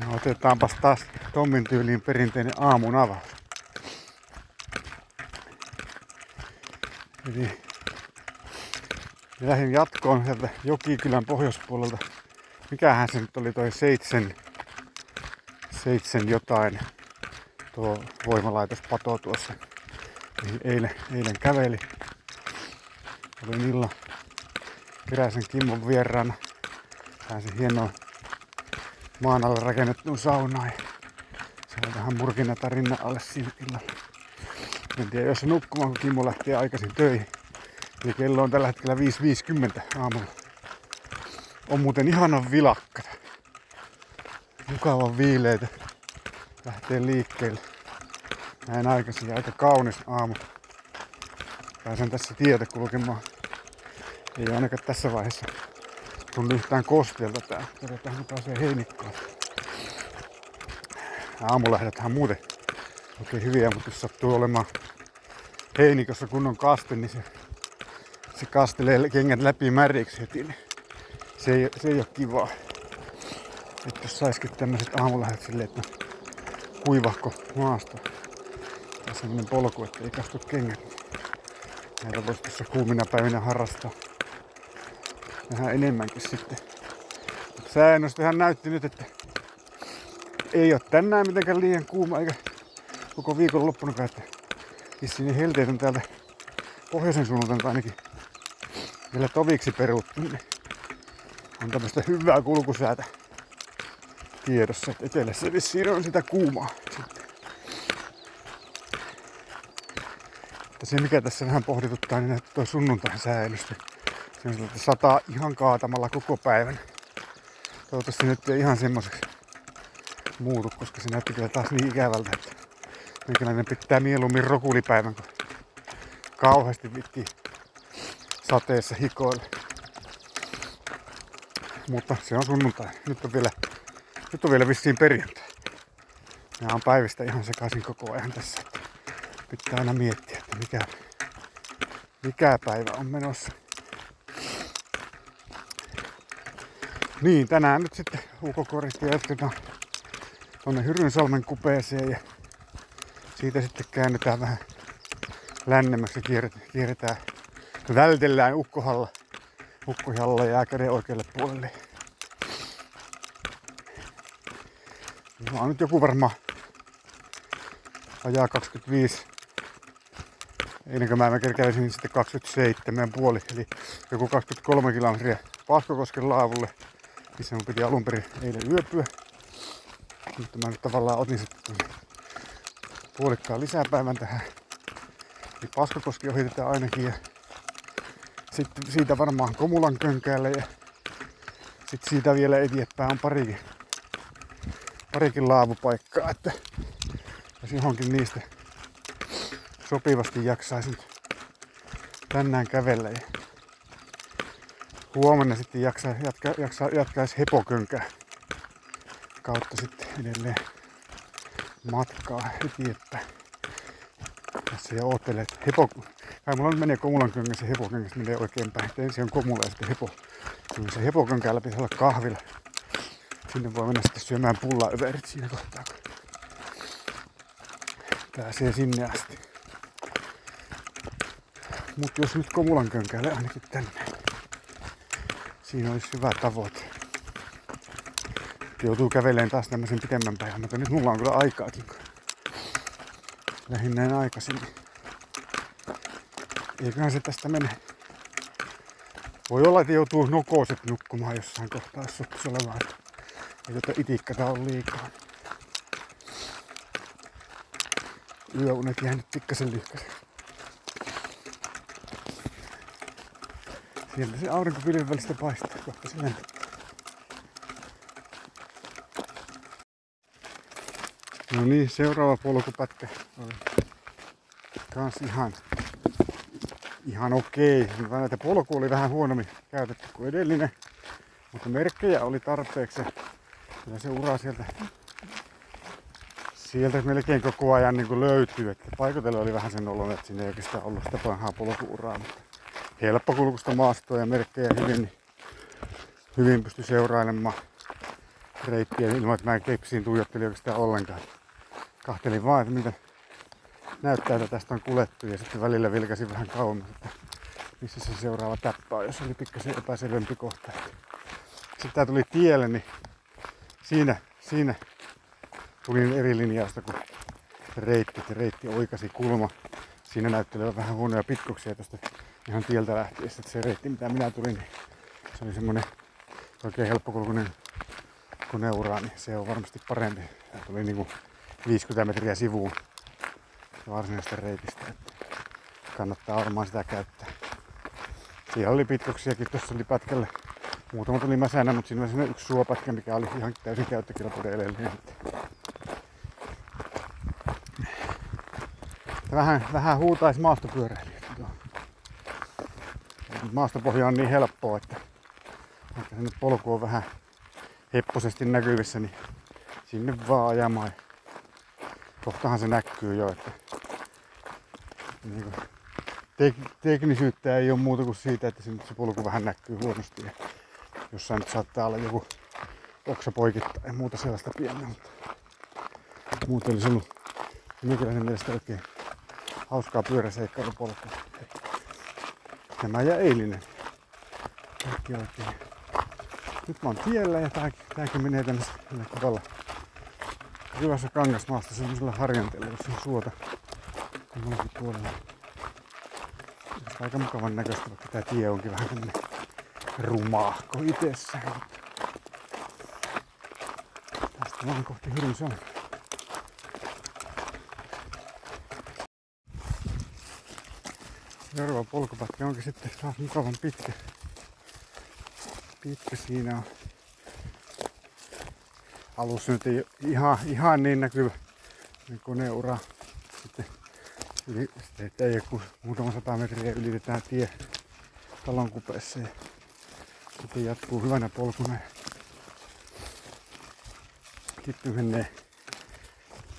No, otetaanpas taas Tommin tyyliin perinteinen aamun avaus. Eli lähdin jatkoon sieltä Jokikylän pohjoispuolelta. Mikähän se nyt oli toi seitsemän, seitsemän jotain tuo voimalaitospato tuossa. Mihin eilen, eilen käveli. Olin illan keräsen Kimmon vieraana. Pääsin hienoon maan alle rakennettuun saunaan. Ja se oli vähän murkinata rinnan alle siinä illalla. En tiedä, jos se nukkumaan, kun Kimmo lähti aikaisin töihin. Eli kello on tällä hetkellä 5.50 aamulla. On muuten ihanan vilakkat. Mukavan viileitä. Lähtee liikkeelle. Näin aikaisin aika kaunis aamu. Pääsen tässä tietä kulkemaan. Ei ainakaan tässä vaiheessa tunnu yhtään kosteelta tää. Katsotaan, pääsee heinikkoon. Aamulähdethän muuten oikein hyviä, mutta jos sattuu olemaan heinikossa kunnon kaste, niin se, se kastelee kengät läpi märiksi heti. Niin se, ei, se ei ole kivaa. Että jos saisikin tämmöiset aamulähet silleen, että kuivahko maasto. Tai semmonen polku, että ei kastu kengät. Näitä voisi tuossa kuumina päivinä harrastaa vähän enemmänkin sitten. Säännöstöhän näytti nyt, että ei ole tänään mitenkään liian kuuma eikä koko viikon loppunakaan, että vissiin ne helteet on täältä pohjoisen suunnalta ainakin vielä toviksi peruttu, niin on tämmöistä hyvää kulkusäätä tiedossa, että etelässä vissiin on sitä kuumaa. Mutta se mikä tässä vähän pohdituttaa, niin näyttää tuo sunnuntain säännöstö. Että sataa ihan kaatamalla koko päivän. Toivottavasti nyt ei ihan semmoiseksi muutu, koska se näytti kyllä taas niin ikävältä, että minkälainen pitää mieluummin rokulipäivän, kun kauheasti vitti sateessa hikoille. Mutta se on sunnuntai. Nyt on vielä, nyt on vielä vissiin perjantai. Nämä on päivistä ihan sekaisin koko ajan tässä. Pitää aina miettiä, että mikä, mikä päivä on menossa. Niin, tänään nyt sitten ulkokorista jatketaan tuonne Hyrynsalmen kupeeseen ja siitä sitten käännytään vähän lännemmäksi ja kierretään, vältellään ukkohalla, ukkohalla ja käden oikealle puolelle. No on nyt joku varmaan ajaa 25. Ennen kuin mä kerkäisin sitten 27 puoli, eli joku 23 kilometriä Paskokosken laavulle missä mun piti alun perin eilen yöpyä. Mutta mä nyt tavallaan otin sitten puolikkaan lisäpäivän tähän. Eli Paskokoski ohitetaan ainakin ja sitten siitä varmaan Komulan könkäälle ja sitten siitä vielä eteenpäin on parikin, parikin laavupaikkaa, että jos johonkin niistä sopivasti jaksaisin tänään kävellä ja huomenna sitten jaksa, jatka, jaksa, jatkaisi hepokönkää kautta sitten edelleen matkaa eteenpäin. Tässä ja oottelee, että hepo, kai mulla nyt menee komulan köngässä hepoköngässä menee oikein päin. Ensin on komula ja sitten hepo. Se hepokönkäällä pitäisi olla kahvilla. Sinne voi mennä sitten syömään pullaöverit siinä kohtaa. Pääsee sinne asti. Mutta jos nyt komulan könkäälle ainakin tänne. Siinä olisi hyvä tavoite. Joutuu kävelemään taas tämmöisen pitemmän päivän, mutta nyt mulla on kyllä aikaakin. Lähinnä näin aikaisin. Eiköhän se tästä mene. Voi olla, että joutuu nokoset nukkumaan jossain kohtaa, jos sattuisi olemaan. Ei tätä itikkata on liikaa. Yöunet jäänyt pikkasen lyhkäiseksi. Sieltä se aurinko pilven välistä paistaa, kohta se. No niin, seuraava polkupätkä oli kans ihan, ihan okei. Että polku oli vähän huonommin käytetty kuin edellinen, mutta merkkejä oli tarpeeksi. Ja se ura sieltä, sieltä melkein koko ajan niin löytyy. Että paikotella oli vähän sen olon, että sinne ei oikeastaan ollut sitä pahaa polkuuraa. Mutta helppokulkusta maastoa ja merkkejä hyvin, niin hyvin pysty seurailemaan reittiä ilman, että mä kepsiin tuijottelin oikeastaan ollenkaan. Kahtelin vaan, että mitä näyttää, että tästä on kulettu ja sitten välillä vilkasin vähän kauemmas, että missä se seuraava täppä on, jos oli pikkasen epäselvempi kohta. Sitten tää tuli tielle, niin siinä, siinä tuli eri linjausta kuin reitti, reitti oikasi kulma. Siinä näytteli vähän huonoja pitkoksia tuosta ihan tieltä lähtiessä. Että se reitti, mitä minä tulin, niin se oli semmonen oikein helppokulkunen kun neuraa, niin se on varmasti parempi. Tämä tuli niinku 50 metriä sivuun varsinaisesta reitistä. Että kannattaa varmaan sitä käyttää. Siellä oli pitkoksiakin, tuossa oli pätkälle. Muutama tuli mäsänä, mutta siinä oli yksi suopätkä, mikä oli ihan täysin käyttökelpoinen edellinen. Vähän, vähän huutaisi maastopyöräilijät. Maastopohja on niin helppoa, että vaikka sinne polku on vähän hepposesti näkyvissä, niin sinne vaan ajamaan. Kohtahan se näkyy jo, että niin kuin, tek- teknisyyttä ei ole muuta kuin siitä, että se polku vähän näkyy huonosti. Ja jossain nyt saattaa olla joku oksa poikittaa ja muuta sellaista pientä, mutta muuten olisi ollut mielestä oikein hauskaa pyöräseikkailupolkua. Tämä ja eilinen. Kaikki oikein. Nyt mä oon tiellä ja tää, tääkin menee tämmöisellä kovalla hyvässä kangasmaasta semmoisella harjanteella, jossa on suota kummallakin puolella. Aika mukavan näköistä, vaikka tää tie onkin vähän tämmönen rumaahko itsessään. Tästä vaan kohti Hyrynsalmea. Seuraava polkupätkä onkin sitten taas mukavan pitkä. Pitkä siinä on. Alussa nyt ei ihan, ihan niin näkyvä niin koneura. Sitten, yli, sitten ei kun muutama sata metriä ylitetään tie talon kupeessa ja sitten jatkuu hyvänä polkuna. Sitten menee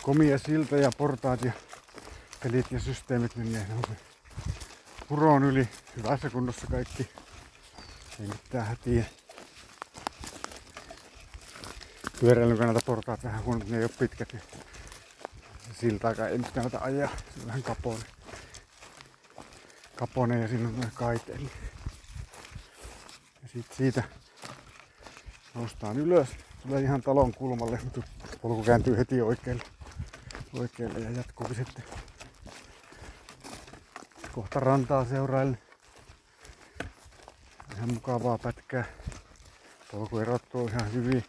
komia silta ja portaat ja pelit ja systeemit menee puroon yli. Hyvässä kunnossa kaikki. Ei mitään hätiä. Pyöräilyn kannalta portaat vähän huonot, ne ei ole pitkät. Ja siltaakaan ei nyt kannata ajaa. Se on vähän kapone. Kapone ja siinä on kaiteeli. Ja sit siitä noustaan ylös. Tulee ihan talon kulmalle, mutta polku kääntyy heti oikealle, oikealle ja jatkuu sitten kohta rantaa seuraille. Ihan mukavaa pätkää. Polku erottuu ihan hyvin.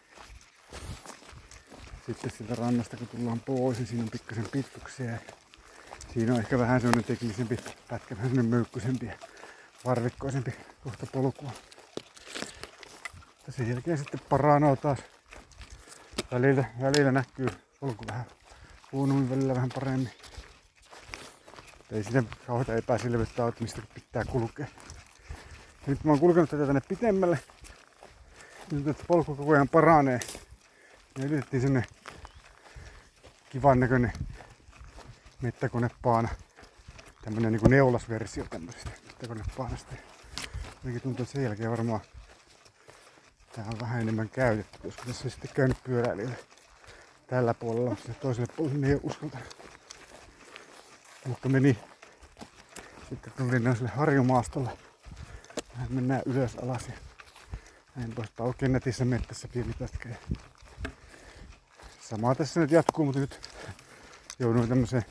Sitten siltä rannasta kun tullaan pois, niin siinä on pikkasen pitkyksiä. Siinä on ehkä vähän semmonen teknisempi pätkä, vähän semmonen möykkysempi ja varvikkoisempi kohta polkua. Sen jälkeen sitten paranoo taas. Välillä, välillä näkyy polku vähän huonommin, välillä vähän paremmin. Ei sinne kauheita epäselvyyttä ole, mistä pitää kulkea. Ja nyt mä oon kulkenut tätä tänne pitemmälle. Nyt että polku koko ajan paranee. Ja yritettiin sinne kivan näköinen mettäkonepaana. Tämmönen niinku neulasversio tämmöisestä mettäkonepaanasta. Jotenkin tuntuu, että sen jälkeen varmaan tää on vähän enemmän käytetty, koska tässä on sitten käynyt pyöräilijälle tällä puolella, mutta toiselle puolelle ei ole uskaltanut. Mutta meni sitten tuli noiselle harjumaastolle. Vähän mennään ylös alas ja näin poispäin. Oikein netissä mettässä pieni pätkä. Samaa tässä nyt jatkuu, mutta nyt jouduin tämmöiseen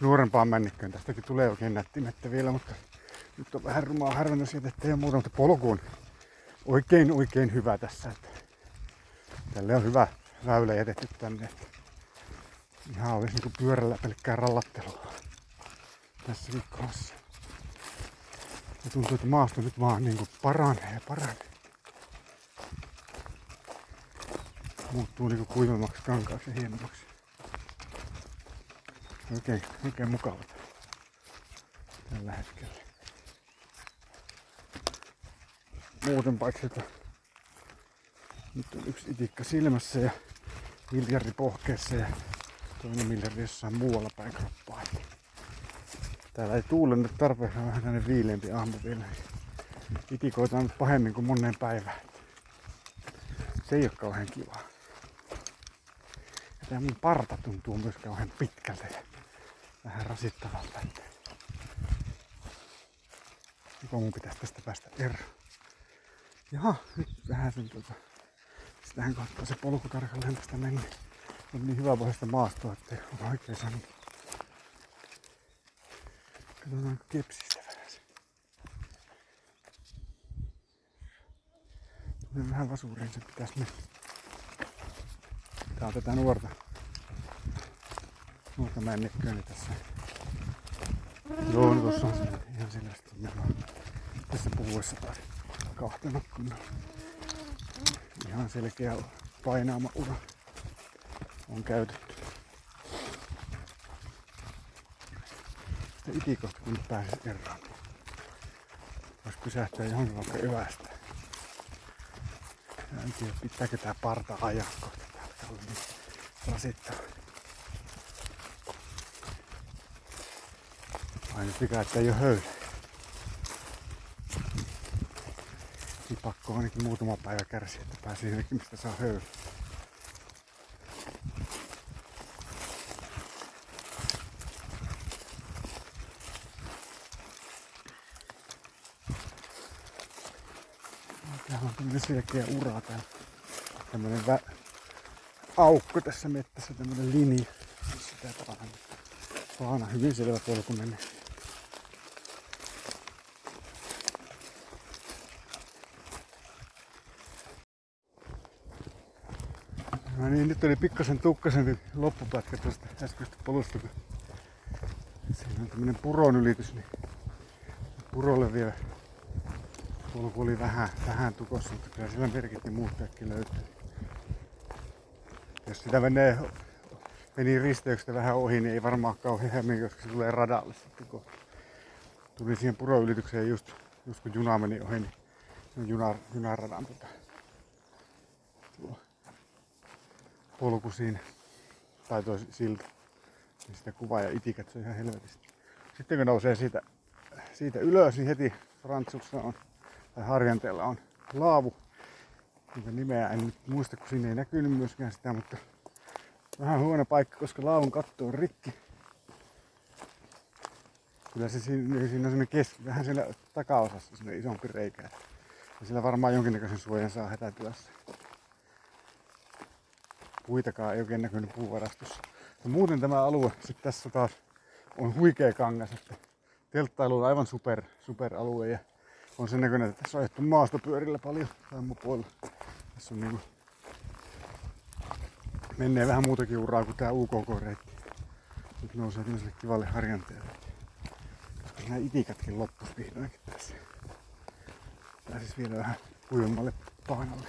nuorempaan männikköön. Tästäkin tulee oikein nätti mettä vielä, mutta nyt on vähän rumaa harvennusjätettä ja muuta, mutta polku on oikein oikein hyvä tässä. Että tälle on hyvä väylä jätetty tänne. Että ihan olisi niinku pyörällä pelkkää rallattelua tässäkin kohdassa. Ja tuntuu, että maasto nyt vaan niinku paranee ja paranee. Muuttuu niinku kuivemmaksi kankaaksi ja hienommaksi. Oikein, oikein mukava tällä hetkellä. Muuten paitsi, että nyt on yksi itikka silmässä ja miljardi pohkeessa ja toinen miljardi jossain muualla päin kroppaa. Täällä ei tuule nyt tarpeeksi, vähän tänne viileempi aamu vielä. Itikoita on nyt pahemmin kuin moneen päivään. Se ei ole kauhean kivaa. Ja mun parta tuntuu myös kauhean pitkältä ja vähän rasittavalta. Joko mun pitäisi tästä päästä eroon? Jaha, nyt vähän sen tuota, sitähän kohtaa se polku tarkalleen tästä meni. On niin hyvä pohjasta maastoa, ettei ole oikein saanut. Katsotaan kepsistä vähän se. Tulee vähän vasuriin se pitäisi mennä. Tää on tätä nuorta. Nuorta männekköä tässä. Joo, niin tuossa on se ihan selvästi. Tässä puhuessa taas kahtenut kunnolla. Ihan selkeä painaama ura on käytetty. Sitten itikosta kun pääsis eroon. Voisi pysähtyä johonkin vaikka yvästä. En tiedä pitääkö tää parta ajaa kohta täältä olla niin rasittava. Aina vika, että ei oo höylä. Niin pakko ainakin muutama päivä kärsiä, että pääsee jonnekin mistä saa höylä. Täällä on tämmönen selkeä ura täällä. Tämmönen vä- aukko tässä mettässä, tämmönen linja. Sitä paana. Paana hyvin selvä polku menee. No niin, nyt oli pikkasen tukkasen loppupätkä tuosta äskeistä polusta, kun siinä on tämmönen puron ylitys, niin purolle vielä polku oli vähän, vähän tukossa, mutta kyllä siellä merkit ja muut kaikki löytyy. Jos sitä menee, meni risteyksestä vähän ohi, niin ei varmaan kauhean hämmin, koska se tulee radalle sitten, kun tuli siihen puroylitykseen just, just kun juna meni ohi, niin juna, junaradan tota, tuo polku siinä, tai toi silta, niin sitä kuvaa ja itikat, se on ihan helvetisti. Sitten kun nousee siitä, siitä ylös, niin heti Frantsussa on, tai Harjanteella on laavu, jonka nimeä en nyt muista, kun siinä ei näkynyt myöskään sitä, mutta vähän huono paikka, koska laavun katto on rikki. Kyllä se siinä, siinä on semmoinen kes, vähän siellä takaosassa semmoinen isompi reikä. Ja sillä varmaan jonkinnäköisen suojan saa hätätilassa puitakaan ei oikein näkynyt puuvarastossa. Ja muuten tämä alue sitten tässä taas on huikea kangas, että telttailu on aivan super, super alue ja on sen näköinen, että tässä on ajettu maastopyörillä paljon tammupuolella. Tässä on niinku menee vähän muutakin uraa kuin tää UKK-reitti. Nyt nousee tämmöiselle kivalle harjanteelle. Koska nämä itikatkin loppus vihdoinkin tässä. Pääsis vielä vähän kuivemmalle paanalle.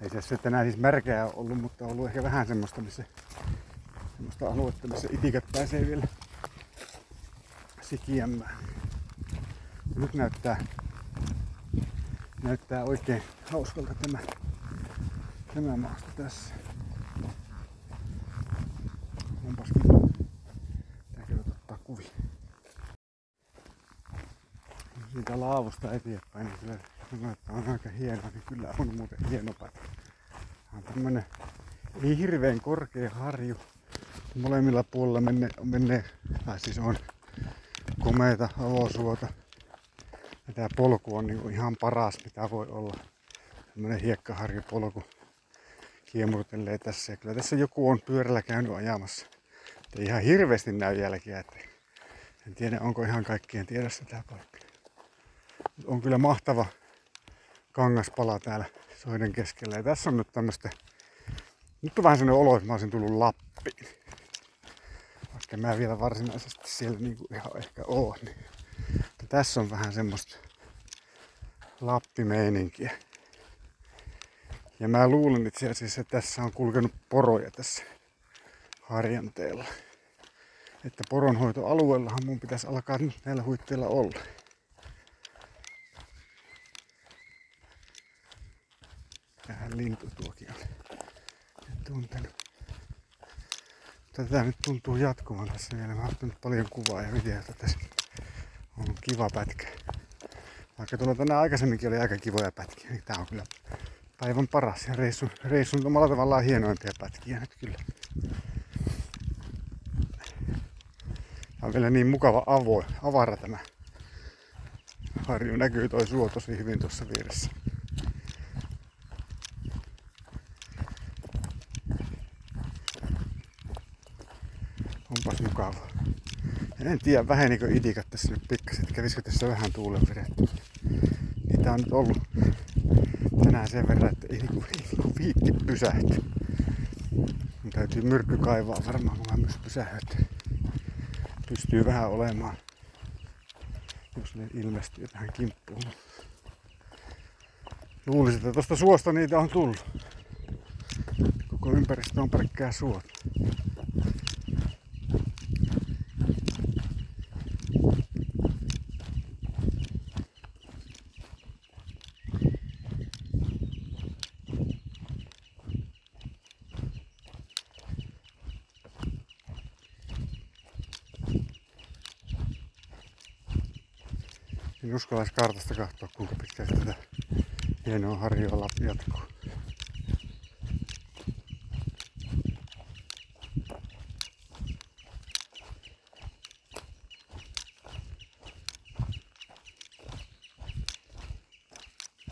Ei se sitten enää siis märkää ollut, mutta on ollut ehkä vähän semmoista, missä, semmoista aluetta, missä itikat pääsee vielä sikiämään. Nyt näyttää, näyttää oikein hauskalta tämä, tämä maasto tässä. Onpas. Tääkin ottaa kuvia. Siitä laavusta eteenpäin, niin kyllä että on aika hieno, niin kyllä on muuten hieno paikka. On tämmönen ei hirveän korkea harju. Molemmilla puolilla menne, menne siis on komeita avosuota. Ja tää polku on niinku ihan paras mitä voi olla. Tämmönen hiekkaharjupolku kiemurtelee tässä. Ja kyllä tässä joku on pyörällä käynyt ajamassa. Ei ihan hirveästi näy jälkiä. Että en tiedä onko ihan kaikkien tiedossa tää paikka. On kyllä mahtava kangaspala täällä soiden keskellä. Ja tässä on nyt tämmöstä, nyt on vähän sellainen olo, että mä olisin tullut Lappiin. Vaikka mä vielä varsinaisesti siellä niinku ihan ehkä oon. Niin. Tässä on vähän semmoista Lappimeininkiä. Ja mä luulen itse asiassa, että tässä on kulkenut poroja tässä harjanteella. Että poronhoitoalueellahan mun pitäisi alkaa nyt näillä huitteilla olla. Tähän lintu tuokin on tuntenut. Tätä nyt tuntuu jatkuvan tässä vielä. Mä oon paljon kuvaa ja videota tässä. On kiva pätkä. Vaikka tuolla tänään aikaisemminkin oli aika kivoja pätkiä, niin tää on kyllä päivän paras ja reissun, reissun omalla tavallaan hienoimpia pätkiä nyt kyllä. Tämä on vielä niin mukava avo, avara tämä harju. Näkyy toi suo tosi hyvin tuossa vieressä. Onpas mukava. En tiedä vähenikö itikat tässä nyt pikkasen, kävisikö tässä vähän tuulen vedetty. Niitä on nyt ollut tänään sen verran, että ei niinku, ei niinku viitti pysähtyä. Mun täytyy myrkky kaivaa varmaan, kun mä myös pysähdyt. Pystyy vähän olemaan, jos ne ilmestyy tähän kimppuun. Luulisin, että tuosta suosta niitä on tullut. Koko ympäristö on pelkkää suota. En uskallaisi kartasta katsoa kuinka pitkälti tätä hienoa harjoa jatkuu.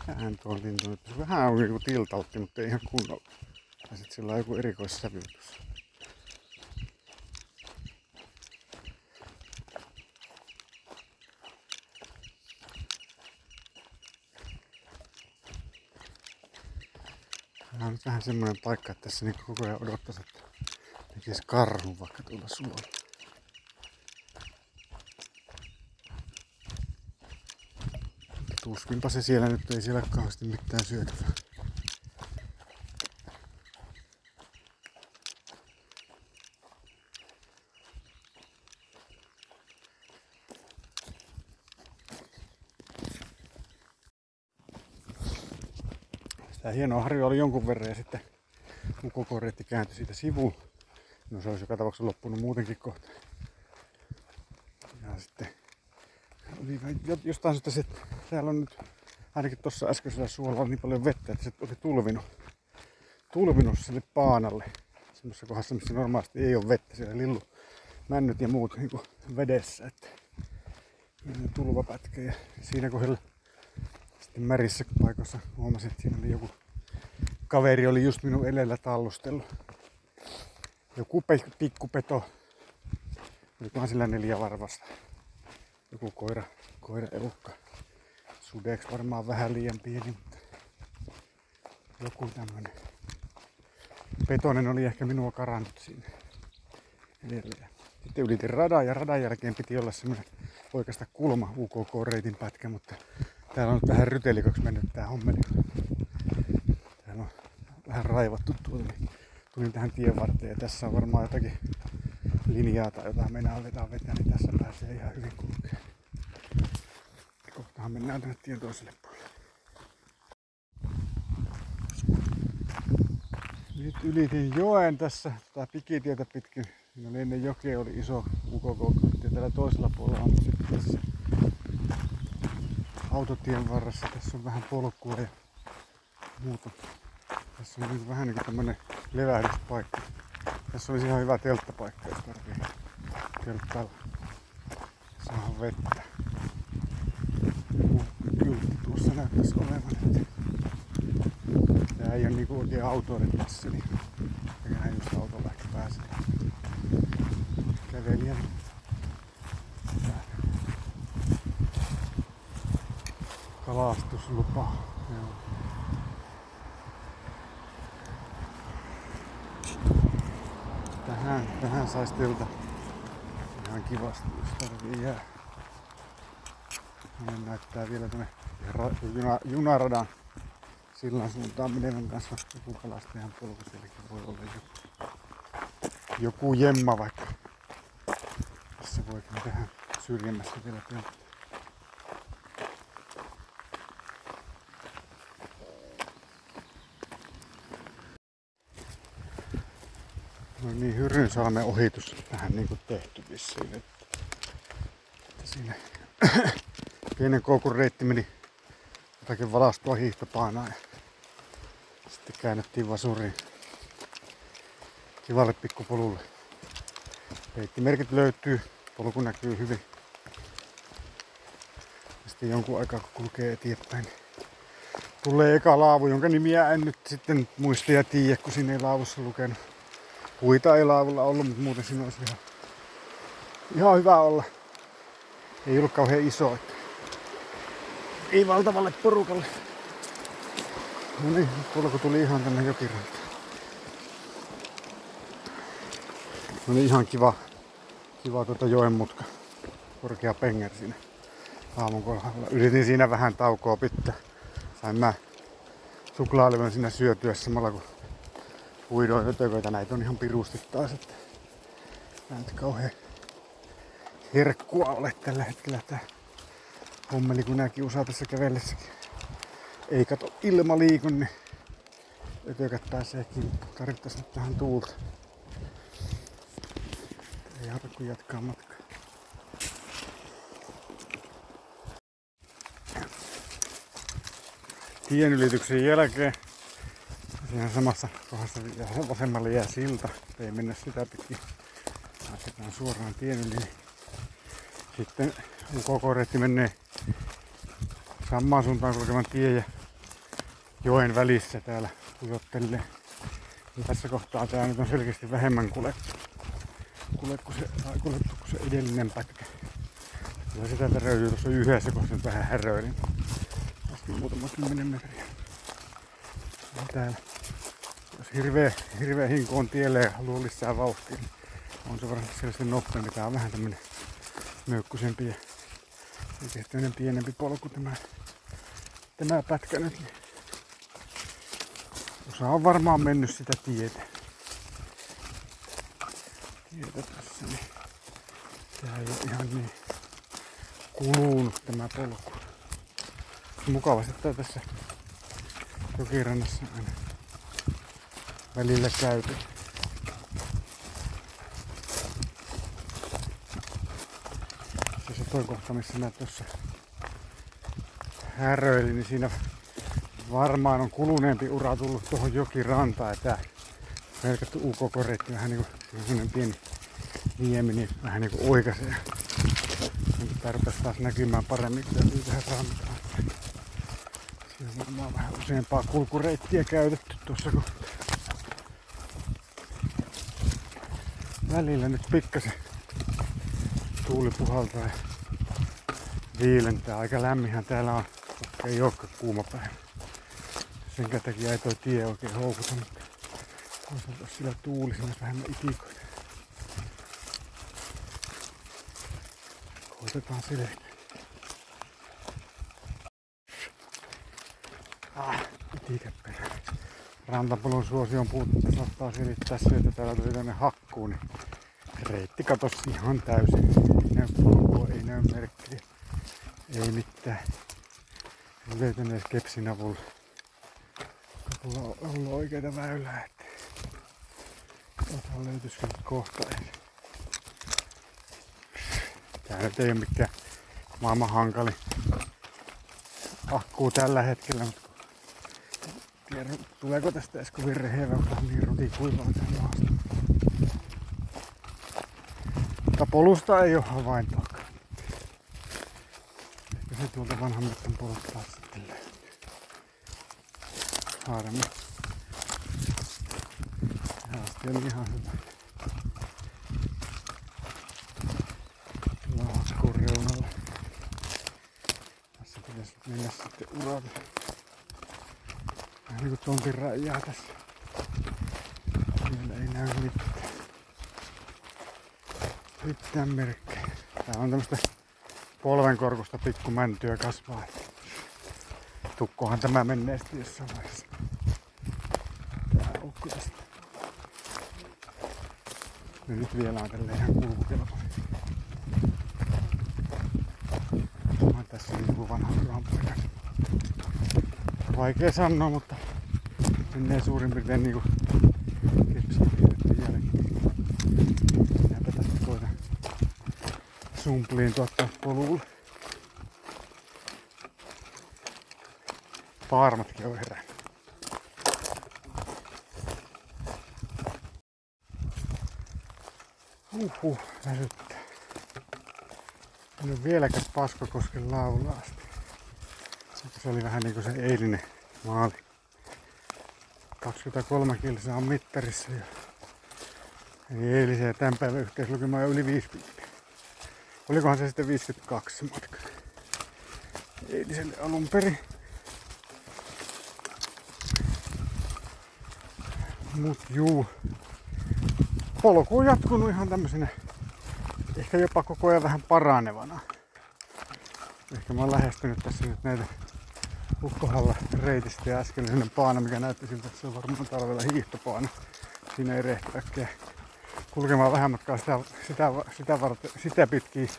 Vähän tuo lintu nyt. Vähän on niinku tiltautti, mutta ei ihan kunnolla. Ja sit sillä on joku erikoissävy nyt vähän semmoinen paikka, että tässä niin koko ajan odottaisi, että tekisi karhu vaikka tuolla suolla. Tuskinpa se siellä nyt ei siellä kauheasti mitään syötävää. Sitä hienoa harjoa oli jonkun verran ja sitten mun koko reitti kääntyi siitä sivuun. No se olisi joka tapauksessa loppunut muutenkin kohta. Ja sitten oli jostain syystä se, että täällä on nyt ainakin tuossa äskeisellä suolla on niin paljon vettä, että se oli tulvinut, tulvinut sille paanalle. Semmoisessa kohdassa, missä normaalisti ei ole vettä, siellä lillu, männyt ja muut niin kuin vedessä. Että tulvapätkä ja siinä kohdalla sitten märissä paikoissa huomasin, että siinä oli joku kaveri oli just minun edellä tallustellut. Joku pe- pikkupeto. Olikohan sillä neljä varvasta. Joku koira, koira elukka. Sudeeks varmaan vähän liian pieni, mutta joku tämmönen. Petonen oli ehkä minua karannut siinä edelleen. Sitten ylitin radan ja radan jälkeen piti olla semmoinen oikeasta kulma UKK-reitin pätkä, mutta täällä on nyt vähän rytelikoksi mennyt tää hommeli. Vähän raivattu tuolla, tulin tähän tien varteen ja tässä on varmaan jotakin linjaa tai jotain mennään vetää vetää, niin tässä pääsee ihan hyvin kulkea. Kohtahan mennään tänne tien toiselle puolelle. Nyt ylitin joen tässä, tätä pikitietä pitkin. Siinä oli ennen jokea oli iso UKK ja täällä toisella puolella on sitten tässä autotien varressa. Tässä on vähän polkua ja muuta. Tässä on niin vähän niin tämmönen levähdyspaikka. Tässä olisi ihan hyvä telttapaikka, jos tarvii telttailla. Saada vettä. Kyltti tuossa näyttäisi olevan. Tää ei ole niinku oikein autoille tässä, niin tehdään just autolla ehkä pääsee. Kävelijä. Kalastuslupa. Joo. Tähän, saisi tilta ihan kivasti, jos tarvii jää. Meidän näyttää vielä ra- juna, junaradan sillan suuntaan menevän kanssa joku kalastajan polku sielläkin voi olla joku, joku jemma vaikka. Tässä voi kyllä tähän syrjemmässä vielä pelata. No niin, Hyrynsalmen ohitus vähän niin kuin tehty vissiin. Että, että siinä pienen koukun reitti meni jotakin valastua hiihtopaanaa. Ja Sitten käännettiin vasuriin kivalle pikkupolulle. Reittimerkit löytyy, polku näkyy hyvin. Sitten jonkun aikaa kun kulkee eteenpäin, tulee eka laavu, jonka nimiä en nyt sitten muista ja tiedä, kun siinä ei laavussa lukenut. Puita ei laavulla ollut, mutta muuten siinä olisi ihan, ihan hyvä olla. Ei ollut kauhean iso, että ei valtavalle porukalle. No niin, polku tuli ihan tänne jokirantaan. No niin, ihan kiva, kiva tuota joen mutka. Korkea penger siinä aamun kohdalla. Yritin siinä vähän taukoa pitää. Sain mä suklaalevyn siinä syötyä samalla kun huidoin ötököitä. Näitä on ihan pirusti taas. Että mä nyt kauhean herkkua ole tällä hetkellä tää hommeli kun näki usaa tässä kävellessäkin. Ei kato ilma liiku, niin ötökät pääsee kimppuun. Tarvittais nyt tähän tuulta. Ei auta kun jatkaa matkaa. Tienylityksen jälkeen siinä samassa kohdassa vasemmalle jää silta. Ei mennä sitä pitkin. Päästetään suoraan tien yli. Sitten UKK-reitti menee samaan suuntaan kulkevan tie ja joen välissä täällä kujottelee. Ja tässä kohtaa tää nyt on selkeästi vähemmän kuljettu kuin se, kuljettu kuin se edellinen pätkä. Kyllä sitä täröityy tuossa yhdessä nyt vähän häröilin. Äsken muutama kymmenen metriä. Ja täällä, hirveä, hirveä hinko on tielle ja haluaa lisää vauhtia, on se varmasti selvästi nopeampi. Tää on vähän tämmönen möykkusempi ja tämmönen pienempi polku tämä, tämä pätkä nyt. Osa on varmaan mennyt sitä tietä. Tietä tässä, niin tää ei ole ihan niin kulunut tämä polku. Mukavasti tää tässä jokirannassa aina välillä käyty. Se se toi kohta, missä mä tuossa häröilin, niin siinä varmaan on kuluneempi ura tullut tuohon jokirantaan. Ja tää merkattu UK-koreitti vähän niinku semmonen pieni niemi, niin vähän niinku oikaisee. Nyt tää taas näkymään paremmin, kun täytyy tähän rantaan. Siinä on varmaan vähän useampaa kulkureittiä käytetty tuossa kun välillä nyt pikkasen tuuli puhaltaa ja viilentää. Aika lämminhän täällä on, ei olekaan kuuma päivä. Sen takia ei toi tie oikein houkuta, mutta toisaalta jos sillä tuuli, olisi vähemmän itikoita. Koitetaan selvitä. Ah, itikäperä. Rantapolun suosion puutetta saattaa selittää se, että täällä tuli tänne hakkuun, niin reitti katosi ihan täysin. Ei näy polkua, ei näy merkkiä, ei mitään. En löytänyt edes kepsin avulla. Kapulla on ollut oikeita väylää, että Täältä löytyisi kyllä kohta. Tää nyt ei ole mikään maailman hankali akkuu tällä hetkellä, mutta tiedä, tuleeko tästä edes kovin rehevä, kun on niin ruti kuivaa tää maasta. Mutta polusta ei ole havaintoakaan. Ehkä se tuolta vanhan metsän polta taas sitten löytyy. Haaremme. Ja asti on ihan hyvä. Ollaan hakkuun reunalla. Tässä pitäisi mennä sitten uralle. Vähän niinku tontin rajaa tässä. Siellä ei näy mitään. Mitään merkkejä. Tää on tämmöstä polvenkorkusta pikku mäntyä kasvaa. Tukkohan tämä menee sitten jossain vaiheessa. Tää on sitten. Ja nyt vielä on tälleen ihan kulkukelpoinen. Mä tässä on joku vanha rampuri Vaikea sanoa, mutta menee suurin piirtein niinku sumpliin tuotta polulla. Paarmatkin on herännyt. Uhu, näyttää. En ole vieläkään Paskakosken laulaa Se oli vähän niinku se eilinen maali. 23 kilsaa on mittarissa jo. Eli eilisen ja tämän päivän yhteislukema on yli 50. Olikohan se sitten 52 matka? Eilisen alun perin. Mut juu. Polku on jatkunut ihan tämmöisenä ehkä jopa koko ajan vähän paranevana. Ehkä mä oon lähestynyt tässä nyt näitä Ukkohalla reitistä ja äsken paana, mikä näytti siltä, että se on varmaan talvella hiihtopaana. Siinä ei rehti äkkiä kulkemaan vähän matkaa sitä, sitä, sitä, varten, sitä pitkin,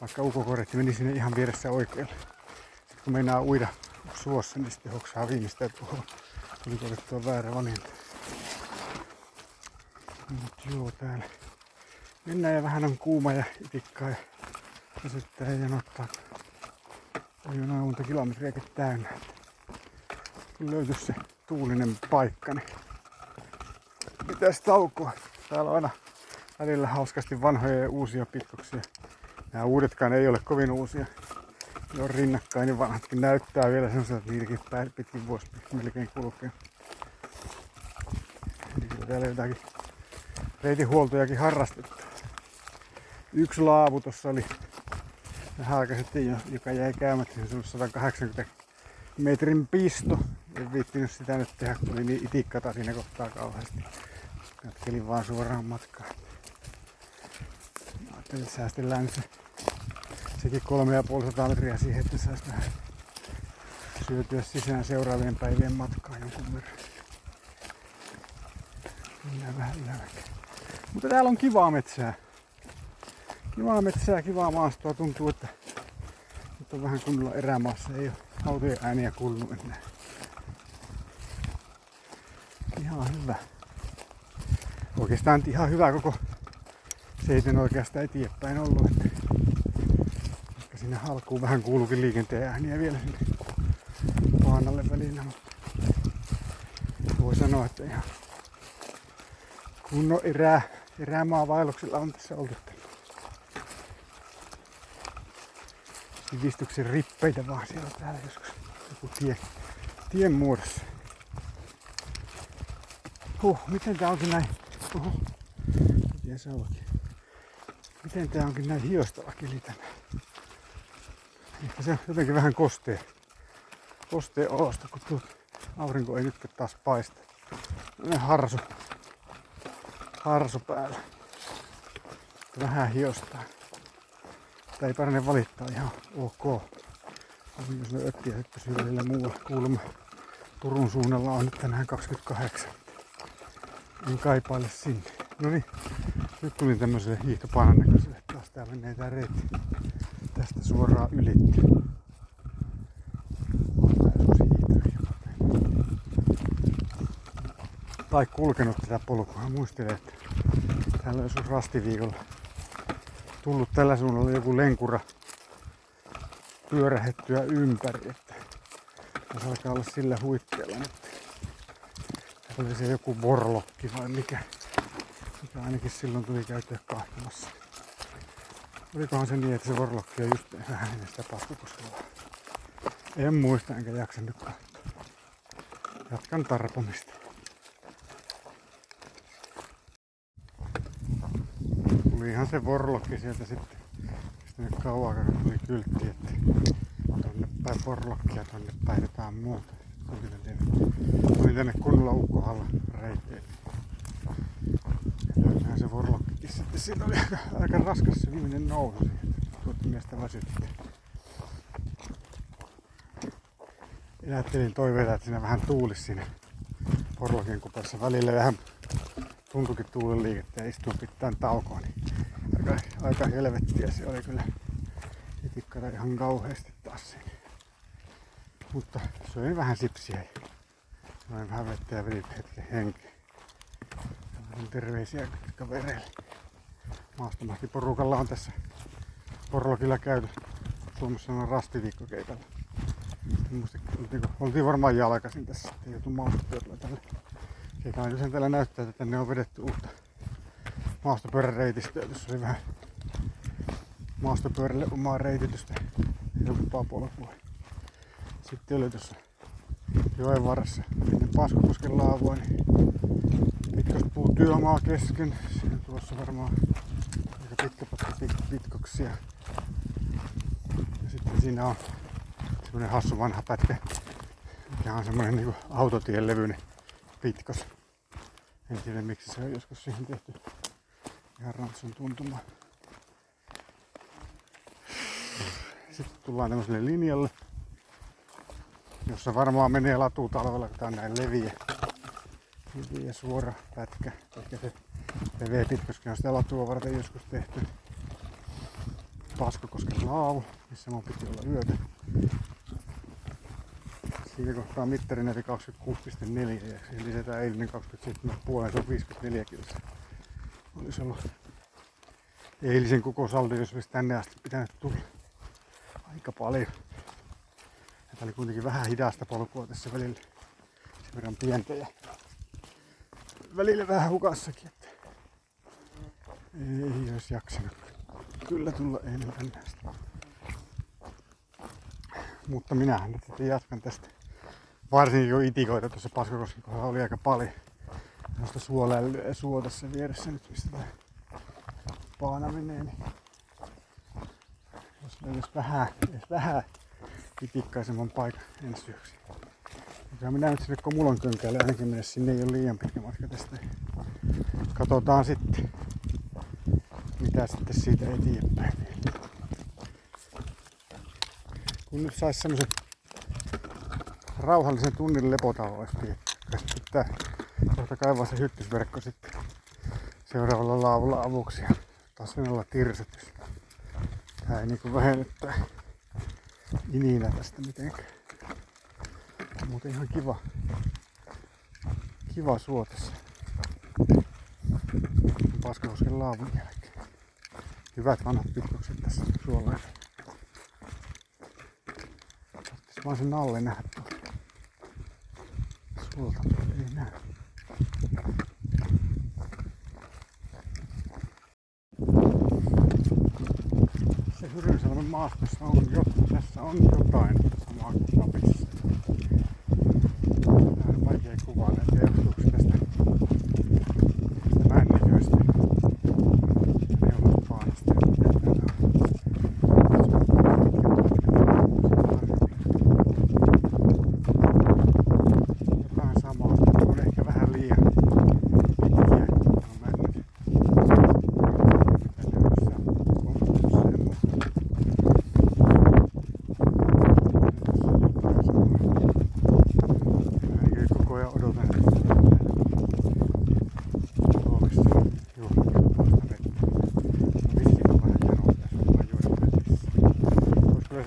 vaikka ukokoretti meni sinne ihan vieressä oikealle. Sitten kun meinaa uida suossa, niin sitten hoksaa viimeistä tuohon. Tuli otettua väärä valinta. Mut joo, täällä mennään ja vähän on kuuma ja itikkaa ja väsyttää ja janottaa. Ei ole monta kilometriäkin täynnä. Kun löytyisi se tuulinen paikka, niin pitäisi taukoa. Täällä on aina välillä hauskasti vanhoja ja uusia pitkoksia. Nämä uudetkaan ei ole kovin uusia. Ne on rinnakkain, niin vanhatkin näyttää vielä sellaiselta, että niitäkin pitkin vuosi melkein kulkee. Eli kyllä täällä jotakin reitihuoltojakin harrastettu. Yksi laavu tuossa oli sitten, joka jäi käymättä, se on 180 metrin pisto. En viittinyt sitä nyt tehdä, kun oli niin itikkata siinä kohtaa kauheasti. Katkelin vaan suoraan matkaan. Mä ajattelin, säästellään se sekin kolme ja puoli metriä siihen, että saisi vähän syötyä sisään seuraavien päivien matkaan jonkun verran. Vähän ylämäkeen. Mutta täällä on kivaa metsää. Kivaa metsää, kivaa maastoa. Tuntuu, että nyt on vähän kunnolla erämaassa. Ei ole autojen ääniä kuulunut enää. Ihan hyvä. Oikeastaan ihan hyvä koko seiten oikeastaan eteenpäin ollut. Että ehkä sinne alkuun vähän kuuluukin liikenteen ääniä vielä sinne paanalle välillä. Mutta voi sanoa, että ihan kunnon erää, erämaavaelluksilla on tässä oltu. Sivistyksen rippeitä vaan siellä täällä joskus joku tie, tien muodossa. Huh, miten tää onkin näin? Oho, miten se onkin? Miten tää onkin näin hiostava keli tänään? Ehkä se jotenkin vähän kostee. Kostee olosta, kun tuo aurinko ei nyt taas paista. Ne harsu. Harsu päällä. Vähän hiostaa. Tää ei parane valittaa ihan ok. Jos ne öttiä hyppäsi välillä muualla kuulemma. Turun suunnalla on nyt tänään 28 en kaipaile sinne. No niin, nyt tulin tämmöiselle hiihtopaanan näköiselle. Taas tää menee tää reitti tästä suoraan ylitti. Tai kulkenut tätä polkua. Muistelen, että täällä on rastiviikolla tullut tällä suunnalla joku lenkura pyörähettyä ympäri. Että tässä alkaa olla sillä huikkeella nyt oli se joku vorlokki vai mikä, mikä ainakin silloin tuli käytyä kahtomassa. Olikohan se niin, että se vorlokki on just vähän ennen sitä paskukoskella. En muista enkä jaksa nyt katsoa. Jatkan tarpomista. Tuli ihan se vorlokki sieltä sitten. Sitten nyt kauan tuli kyltti, että tonne päin vorlokkia, tonne päin jotain muuta. Tänne kunnolla ukkohalla reiteille. Löysinhän se vorlokkikin sitten. Siinä oli aika, aika raskas se viimeinen nousu. Tuotti miestä väsytti. Ajattelin toiveita, että siinä vähän tuulisi siinä vorlokin kuperassa. Välillä vähän tuntuikin tuulen liikettä ja istuin pitkään taukoon. Niin aika, aika helvettiä se oli kyllä. Itikkara ihan kauheasti taas siinä. Mutta söin vähän sipsiä noin ja vedin hetken henkeä. Terveisiä kavereille. Maastomahti porukalla on tässä Porlokilla käyty. Suomessa on rastiviikkokeikalla. Muista, oltiin varmaan jalkaisin tässä. Ei joutu maastopyörällä tälle. Keikalla sen täällä näyttää, että tänne on vedetty uutta maastopyöräreitistä. Tuossa oli vähän maastopyörälle omaa reititystä helpompaa polkua. Sitten oli tuossa joen varressa ennen Paskokosken laavua, niin pitkäspuu työmaa kesken. Siinä tuossa varmaan aika pitkä pätkä pit- pitkoksia. Ja sitten siinä on semmonen hassu vanha pätkä, mikä on semmonen niinku autotien levyinen pitkos. En tiedä miksi se on joskus siihen tehty ihan rantsun tuntuma. Sitten tullaan tämmöiselle linjalle, jossa varmaan menee latu talvella, kun tää on näin leviä. Leviä suora pätkä. Ehkä se leveä pitkoskin on sitä latua varten joskus tehty. Paskokosken laavu, missä mun piti olla yötä. Siinä kohtaa mittarin eli 26,4 ja siihen lisätään eilinen 27,5, se on 54 kilsaa. Olisi ollut eilisen koko saldo, jos olisi tänne asti pitänyt tulla aika paljon. Ja tää oli kuitenkin vähän hidasta polkua tässä välillä. Sen verran pientä ja välillä vähän hukassakin. Että ei olisi jaksanut kyllä tulla ennen tänne asti. Mutta minähän nyt sitten jatkan tästä. Varsinkin kun itikoita tuossa Paskokosken kohdalla oli aika paljon. Noista suolellyä suo tässä vieressä nyt, mistä tää paana menee. Niin jos löytäisi vähän, edes vähän itikkaisemman paikan ensi yöksi. Kyllä minä nyt sinne Komulan könkäälle ainakin mene, sinne ei ole liian pitkä matka tästä. Katsotaan sitten, mitä sitten siitä eteenpäin. Kun nyt sais semmosen rauhallisen tunnin lepotauon olisi. Pitää kohta kaivaa se hyttysverkko sitten seuraavalla laavulla avuksi ja taas olla tirsetys. Tää ei niinku vähennä tää ininä tästä mitenkään. Muuten ihan kiva, kiva suo tässä. Paskakosken laavun jälkeen. Hyvät vanhat pitkukset tässä suolla. Tarvitsisi vaan sen alle nähdä tuolta. Suolta ei näe. Se Hyrynsalmen maastossa on jo, tässä on jotain samaa Lapissa. Tää on vaikea kuvailla, en tiedä johtuuko se tästä, tästä männiköistä. Neuvospaanasta ja mitä täällä on. Jotain samaa, on ehkä vähän liian pitkiä. Tää on männyt. Mitä löydössä on semmoista. Ainakin koko ajan odotan Suomessa juomakelpoista vettä. Vissiin on vähän janoa tässä varmaan juoda välissä. Olisi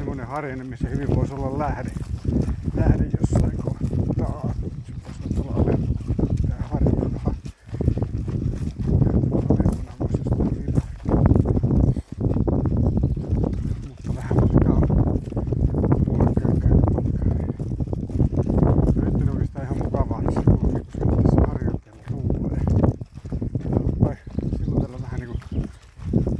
missä hyvin voisi olla. Lähde jossain kohtaa. Se voisi olla tuolla alempana. Tää harjuntahan. Alempana voisi jostain hyvä. Mutta vähän matkaa on. Mulla könkää matkaa. Nyt on oikeastaan ihan mukavaa tässä kulkea, koska tässä harjoitteella tuulee. Tai silloin tällä vähän niinku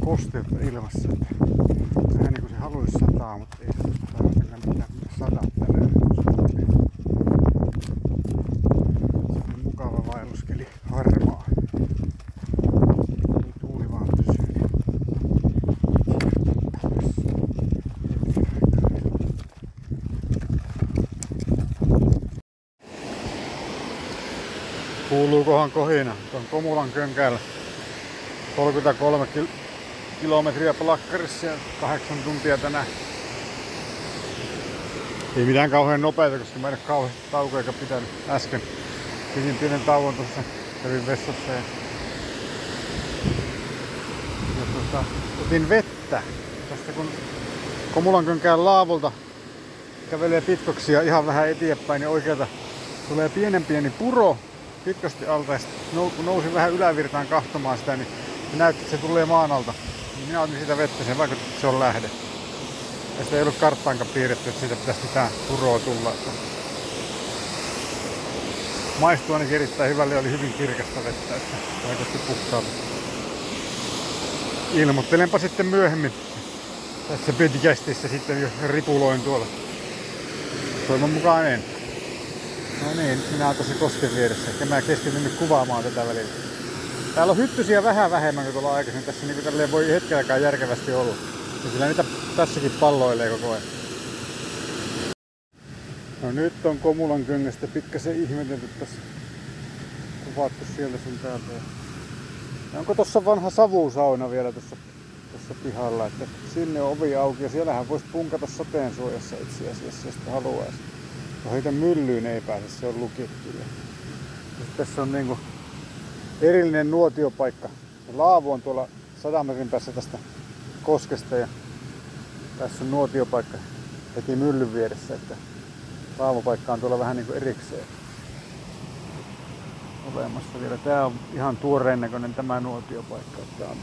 kosteutta ilmassa. Että vähän niinku se haluaisi sataa, mutta ei se tarvitsekaan mitään sataa tänään. Semmoinen mukava vaelluskeli, harmaa. Niin tuuli vaan pysyy. niin tässä hetken aikaa. Kuuluukohan kohina tuon Komulan könkäällä 33 kil- kilometriä plakkarissa ja 8 tuntia tänään. Ei mitään kauhean nopeita, koska mä en ole kauheasti taukoja eikä pitänyt äsken. Pidin pienen tauon tuossa, kävin vessassa ja, ja tuota, otin vettä. Tästä kun Komulan könkään laavulta kävelee pitkoksia ihan vähän eteenpäin, niin oikealta tulee pienen pieni puro pitkästi alta ja kun nousin vähän ylävirtaan kahtomaan sitä, niin näytti, että se tulee maan alta. Niin minä otin sitä vettä, se vaikutti, että se on lähde. Ja sitä ei ollut karttaankaan piirretty, että siitä pitäisi mitään puroa tulla. Että maistui ainakin erittäin hyvälle oli hyvin kirkasta vettä, että vaikutti puhtaalta. ilmoittelenpa sitten myöhemmin tässä podcastissa sitten jo ripuloin tuolla. Toivon mukaan en. No niin, minä oon tässä kosken vieressä. Ja mä keskityn nyt kuvaamaan tätä välillä. Täällä on hyttysiä vähän vähemmän kuin tuolla aikaisemmin. Tässä niin kuin voi hetkelläkään järkevästi olla. Ja kyllä niitä tässäkin palloilee koko ajan. No nyt on Komulan kyngestä pikkasen ihmetelty tässä. Kuvattu sieltä sun täältä. Ja onko tossa vanha savusauna vielä tuossa, tuossa pihalla, että sinne on ovi auki ja siellähän voisi punkata sateen suojassa itse asiassa, jos haluaisi. Ohiten myllyyn ei pääse, se on lukittu. Ja tässä on niinku erillinen nuotiopaikka. Se laavu on tuolla 100 metrin päässä tästä koskesta ja tässä on nuotiopaikka heti myllyn vieressä, että laavupaikka on tuolla vähän niinku erikseen olemassa vielä. Tää on ihan tuoreen näköinen tämä nuotiopaikka. Tää on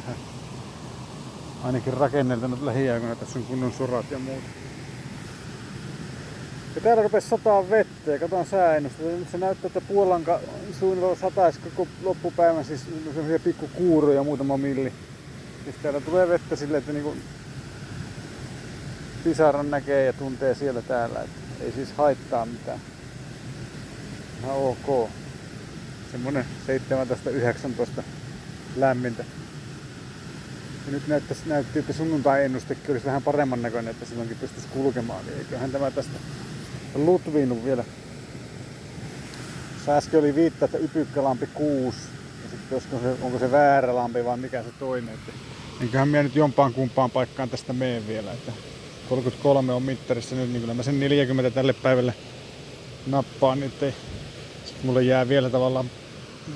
ainakin rakenneltanut lähiaikoina. Tässä on kunnon surat ja muuta. Ja täällä rupesi sataa vettä ja katsotaan sääennusta. Nyt se näyttää, että Puolanka suunnilleen sataisi koko loppupäivän, siis semmoisia pikku kuuruja, muutama milli. Siis täällä tulee vettä silleen, että niinku pisaran näkee ja tuntee siellä täällä. Että ei siis haittaa mitään. Ihan ok. Semmonen 17-19 lämmintä. Ja nyt näyttäisi, näytti, että sunnuntai-ennustekin olisi vähän paremman näköinen, että silloinkin pystyisi kulkemaan. Niin eiköhän tämä tästä lutviinut vielä. Se äsken oli viittä, että ypykkälampi 6. Ja sitten onko se, onko se väärä lampi vai mikä se toinen. Että enköhän minä nyt jompaan kumpaan paikkaan tästä meen vielä. Että 33 on mittarissa nyt, niin kyllä mä sen 40 tälle päivälle nappaan, niin ettei sitten mulle jää vielä tavallaan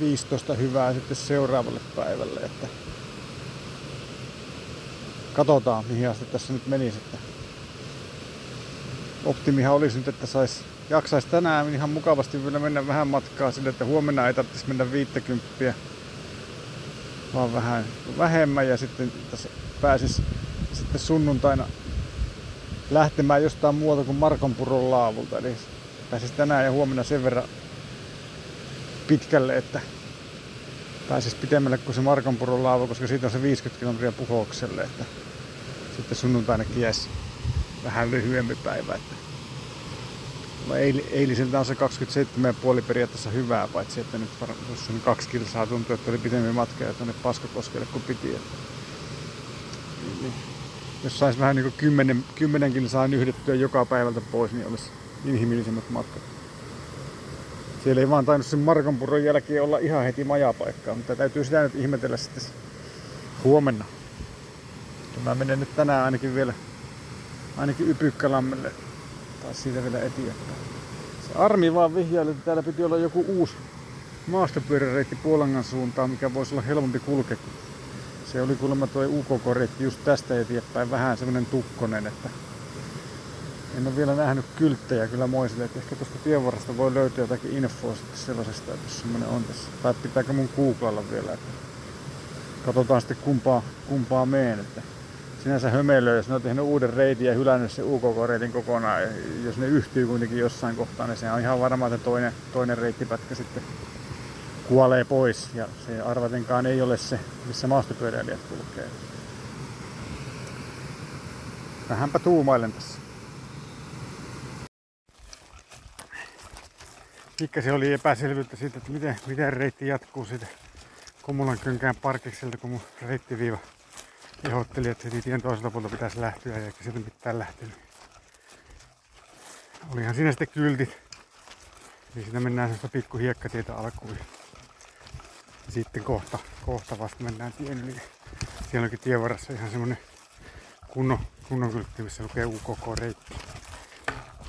15 hyvää sitten seuraavalle päivälle. Että katsotaan mihin asti tässä nyt menisi. Että optimihan olisi nyt, että sais, jaksaisi tänään ihan mukavasti vielä mennä vähän matkaa sille, että huomenna ei tarvitsisi mennä 50, vaan vähän vähemmän ja sitten tässä pääsis sitten sunnuntaina lähtemään jostain muualta kuin Markonpuron laavulta. Eli pääsis tänään ja huomenna sen verran pitkälle, että pääsis pitemmälle kuin se Markonpuron laavu, koska siitä on se 50 kilometriä puhokselle, että sitten sunnuntaina kies vähän lyhyempi päivä. Että no eil, eiliseltä on se 27,5 periaatteessa hyvää, paitsi että nyt tuossa on kaksi kilsaa tuntuu, että oli pitempi matka ja tuonne Paskokoskelle kuin piti. Että, niin, niin, jos saisi vähän niin kuin kymmenen, kymmenen kilsaa nyhdettyä joka päivältä pois, niin olisi inhimillisemmät matkat. Siellä ei vaan tainnut sen Markonpuron jälkeen olla ihan heti majapaikkaa, mutta täytyy sitä nyt ihmetellä sitten huomenna. Mä menen nyt tänään ainakin vielä ainakin Ypykkälammelle tai siitä vielä eteenpäin. Se Armi vaan vihjaili, että täällä piti olla joku uusi maastopyöräreitti Puolangan suuntaan, mikä voisi olla helpompi kulkea. Se oli kuulemma tuo UKK-reitti just tästä eteenpäin, vähän semmonen tukkonen, että en ole vielä nähnyt kylttejä kyllä moisille, että ehkä tuosta tienvarrasta voi löytyä jotakin infoa sitten sellaisesta, että jos semmonen on tässä. Tai pitääkö mun googlailla vielä, että katsotaan sitten kumpaa, kumpaa meen, että sinänsä hömelöä, jos ne on tehnyt uuden reitin ja hylännyt se UKK-reitin kokonaan. Jos ne yhtyy kuitenkin jossain kohtaa, niin se on ihan varma, että toinen, toinen reittipätkä sitten kuolee pois. Ja se arvatenkaan ei ole se, missä maastopyöräilijät kulkee. Vähänpä tuumailen tässä. Pikkasen oli epäselvyyttä siitä, että miten, miten reitti jatkuu siitä Komulan könkään parkikselta, kun mun reittiviiva kehotteli, että heti tien toiselta puolta pitäisi lähteä eikä sieltä mitään lähtenyt. Olihan siinä sitten kyltit. Eli siinä mennään sellaista pikku hiekkatietä alkuun. Ja sitten kohta, kohta vasta mennään tien yli. Siellä onkin tien varassa ihan semmonen kunnon, kunnon kyltti, missä lukee UKK-reitti.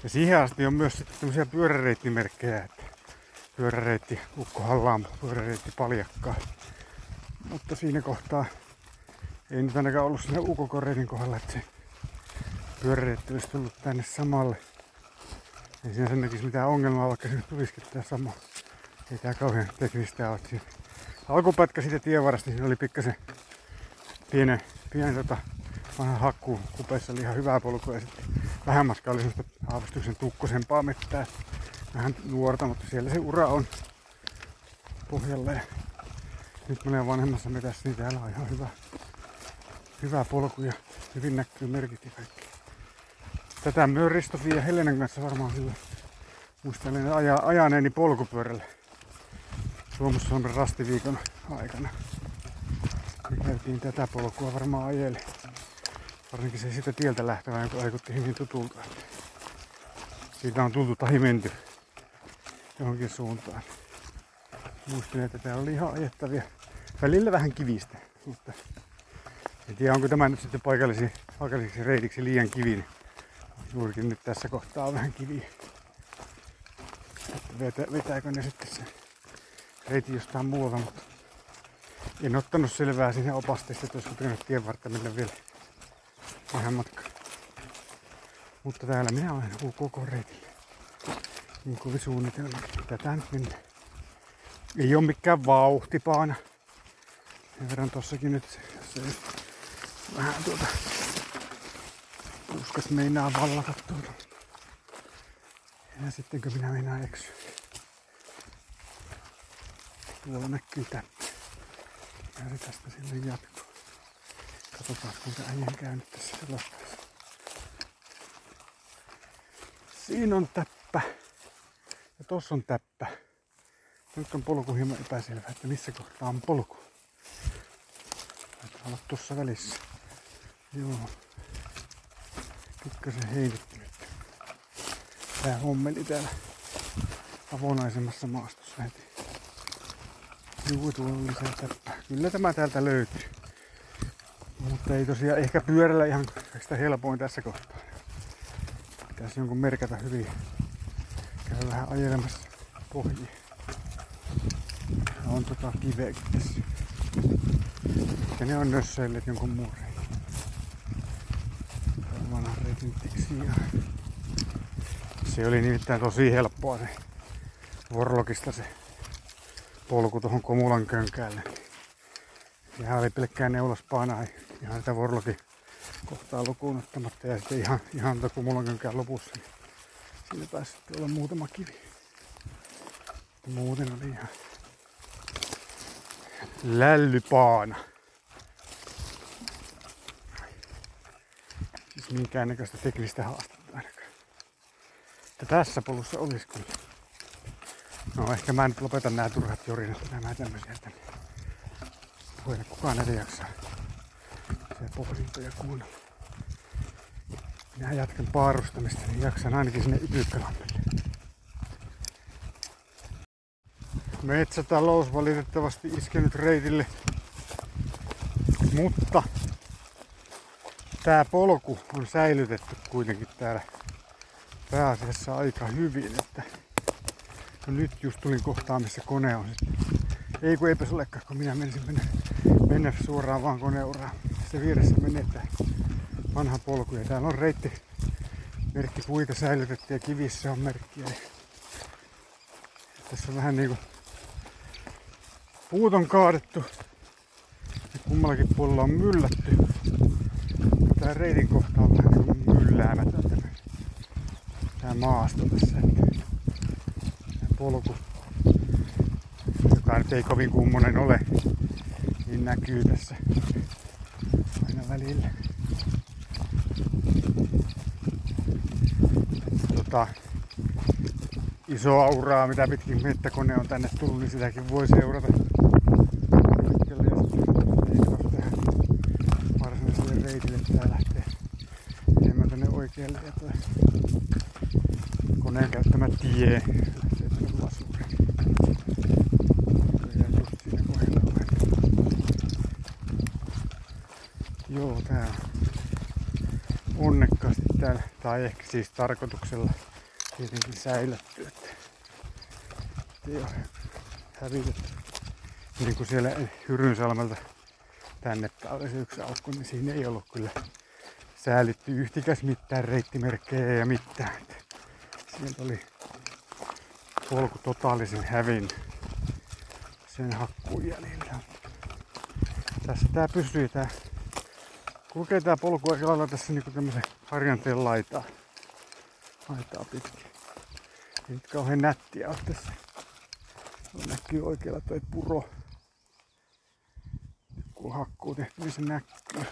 Ja siihen asti on myös sitten tämmöisiä pyöräreittimerkkejä, että pyöräreitti Ukko Hallaan, pyöräreitti Paljakkaa. Mutta siinä kohtaa ei nyt ainakaan ollut siinä ukokoreiden kohdalla, että se pyöräreitti olisi tullut tänne samalle. Ei siinä sen näkisi mitään ongelmaa, vaikka se tulisikin tää sama. Ei tää kauhean teknistä ole. Siinä alkupätkä siitä tienvarasta, siinä oli pikkasen pienen, pienen tota, vanha hakku kupeessa oli ihan hyvää polkua ja sitten vähän matkaa oli semmoista aavistuksen tukkosempaa mettää. Vähän nuorta, mutta siellä se ura on pohjalle. Nyt menee vanhemmassa metässä, niin täällä on ihan hyvä hyvä polku ja hyvin näkyy merkit ja kaikki. Tätä myös Ristofi ja Helenan kanssa varmaan silloin muistelen aja, ajaneeni polkupyörällä Suomussalmen rastiviikon aikana. Me käytiin tätä polkua varmaan ajeli. Varsinkin se siitä tieltä lähtevä, joka vaikutti hyvin tutulta. Siitä on tultu tahi menty johonkin suuntaan. Muistin, että täällä oli ihan ajettavia. Välillä vähän kivistä, mutta en tiedä onko tämä nyt sitten paikallisiksi reitiksi liian kivi. Juurikin nyt tässä kohtaa on vähän kiviä. Vetä, vetääkö ne sitten se reiti jostain muualta, mutta en ottanut selvää siinä opasteesta, että olisiko pitänyt tien vartta mennä vielä vähän matkaa. Mutta täällä minä olen koko reitillä. Niin kuin suunnitelma. Tätä nyt mennään. Ei ole mikään vauhtipaana. Sen verran tossakin nyt, jos ei vähän tuota uskas meinaa vallata tuota. Ja sittenkö minä meinaa eksy. Tuolla näkyy täppä. Ja se tästä sinne jatkuu. Katsotaan kuinka äijän käynyt tässä selostaessa. Siinä on täppä. Ja tossa on täppä. Nyt on polku hieman epäselvä, että missä kohtaa on polku. Taitaa olla tuossa välissä. Joo. Pikkasen heitetty nyt. Tää hommeli täällä avonaisemmassa maastossa heti. Juu, tuolla on lisää täppää. Kyllä tämä täältä löytyy. Mutta ei tosiaan ehkä pyörällä ihan sitä helpoin tässä kohtaa. Pitäisi jonkun merkata hyvin. Käy vähän ajelemassa pohjiin. On tota kiveäkin tässä. Ja ne on nösseilleet jonkun muun reitin. Vanhan reitin Se oli nimittäin tosi helppoa se Vorlokista se polku tuohon Komulan könkäälle. Sehän oli pelkkää neulaspaana, ihan sitä Vorlokin kohtaa lukuun ottamatta ja sitten ihan, ihan tuota Komulan könkään lopussa. Niin siinä taisi sitten olla muutama kivi. Muuten oli ihan lällypaana. Minkäännäköistä teknistä haastetta ainakaan. Että tässä polussa olisi kyllä. No ehkä mä nyt lopetan nämä turhat jorinat, nämä tämmösiä tänne. Voida kukaan näitä jaksaa se pohdintoja kuunnella. Minä jatkan paarustamista, niin jaksan ainakin sinne Ytykkalammelle. Metsätalous valitettavasti iskenyt reitille. Mutta tämä polku on säilytetty kuitenkin täällä pääasiassa aika hyvin. Että no nyt just tulin kohtaan, missä kone on. Ei kun eipä olekaan, kun minä menisin mennä, mennä suoraan vaan koneuraan. Se vieressä menee tää vanha polku ja täällä on reitti merkki puita säilytetty ja kivissä on merkkiä. Tässä on vähän niinku puut on kaadettu ja kummallakin puolella on myllätty. Tää reitin kohta on vähän mylläämätön tämä, tää maasto tässä. Tää polku, joka nyt ei kovin kummonen ole, niin näkyy tässä aina välillä. Tota, iso auraa, mitä pitkin mettäkone on tänne tullut, niin sitäkin voi seurata. Pitkälle ja sitten tähän varsinaiselle reitille. Tää lähtee enemmän tänne oikealle ja toi koneen kohdalla Joo, tää on onnekkaasti täällä, tai ehkä siis tarkoituksella tietenkin säilytty, että ei ole hävitetty. Niin kuin siellä Hyrynsalmelta tänne olisi yksi aukko, niin siinä ei ollut kyllä säälitty yhtikäs mitään reittimerkkejä ja mitään. Sieltä oli polku totaalisen hävin sen hakkuun jäljellä. Tässä tää pysyy tää kulkee tää polku aika lailla tässä niinku tämmösen harjanteen laitaa. Laitaa pitkin. Ei nyt kauhean nättiä ole tässä. No, näkyy oikealla toi puro. hakkuu, hakkuu tehty, niin se näkyy.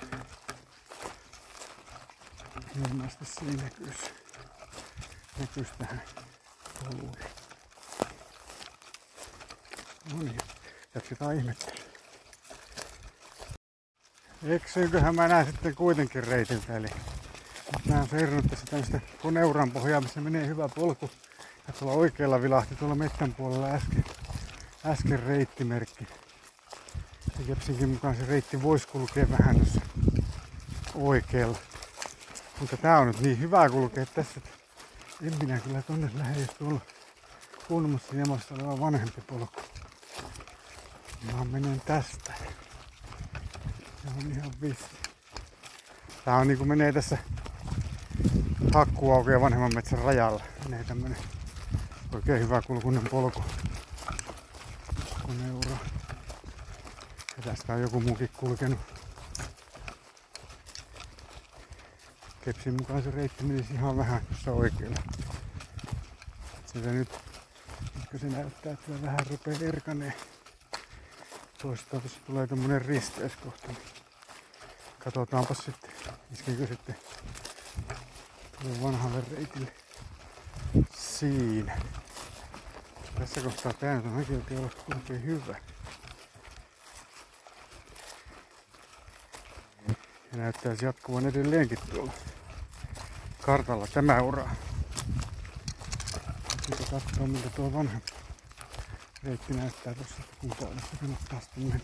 Ilmeisesti siinä näkyisi, näkyisi tähän polulle. No niin, jatketaan ihmettelyä. Eksynköhän mä näen sitten kuitenkin reitiltä, eli mä oon seurannut tässä tämmöistä koneuran pohjaa, missä menee hyvä polku. Ja tuolla oikealla vilahti tuolla mettän puolella äsken, äsken reittimerkki. Ja Kepsinkin mukaan se reitti voisi kulkea vähän tuossa oikealla. Mutta tää on nyt niin hyvä kulkea tässä, että en minä kyllä tonne lähde, jos tuolla kulmassa jamassa oleva vanhempi polku. Mä menen tästä. Se on ihan vissi. Tää on niinku menee tässä hakkuaukeen vanhemman metsän rajalla. Menee tämmönen oikein hyvä kulkunen polku. Kun euro. Ja tästä on joku muukin kulkenut. Kepsin mukaan se reitti menisi ihan vähän tuossa oikealla. Sitä nyt, kun se näyttää, että vähän rupeaa erkaneen. Toista tuossa tulee tämmönen risteyskohta. Niin katsotaanpa sitten, iskeekö sitten tuolle vanhalle reitille. Siinä. Tässä kohtaa tää nyt on oikein olla oikein hyvä. Ja näyttäisi jatkuvan edelleenkin tuolla kartalla tämä ura. Sitten katsoa miltä tuo vanha reitti näyttää tuossa, että kun puolesta kannattaa sitten mennä.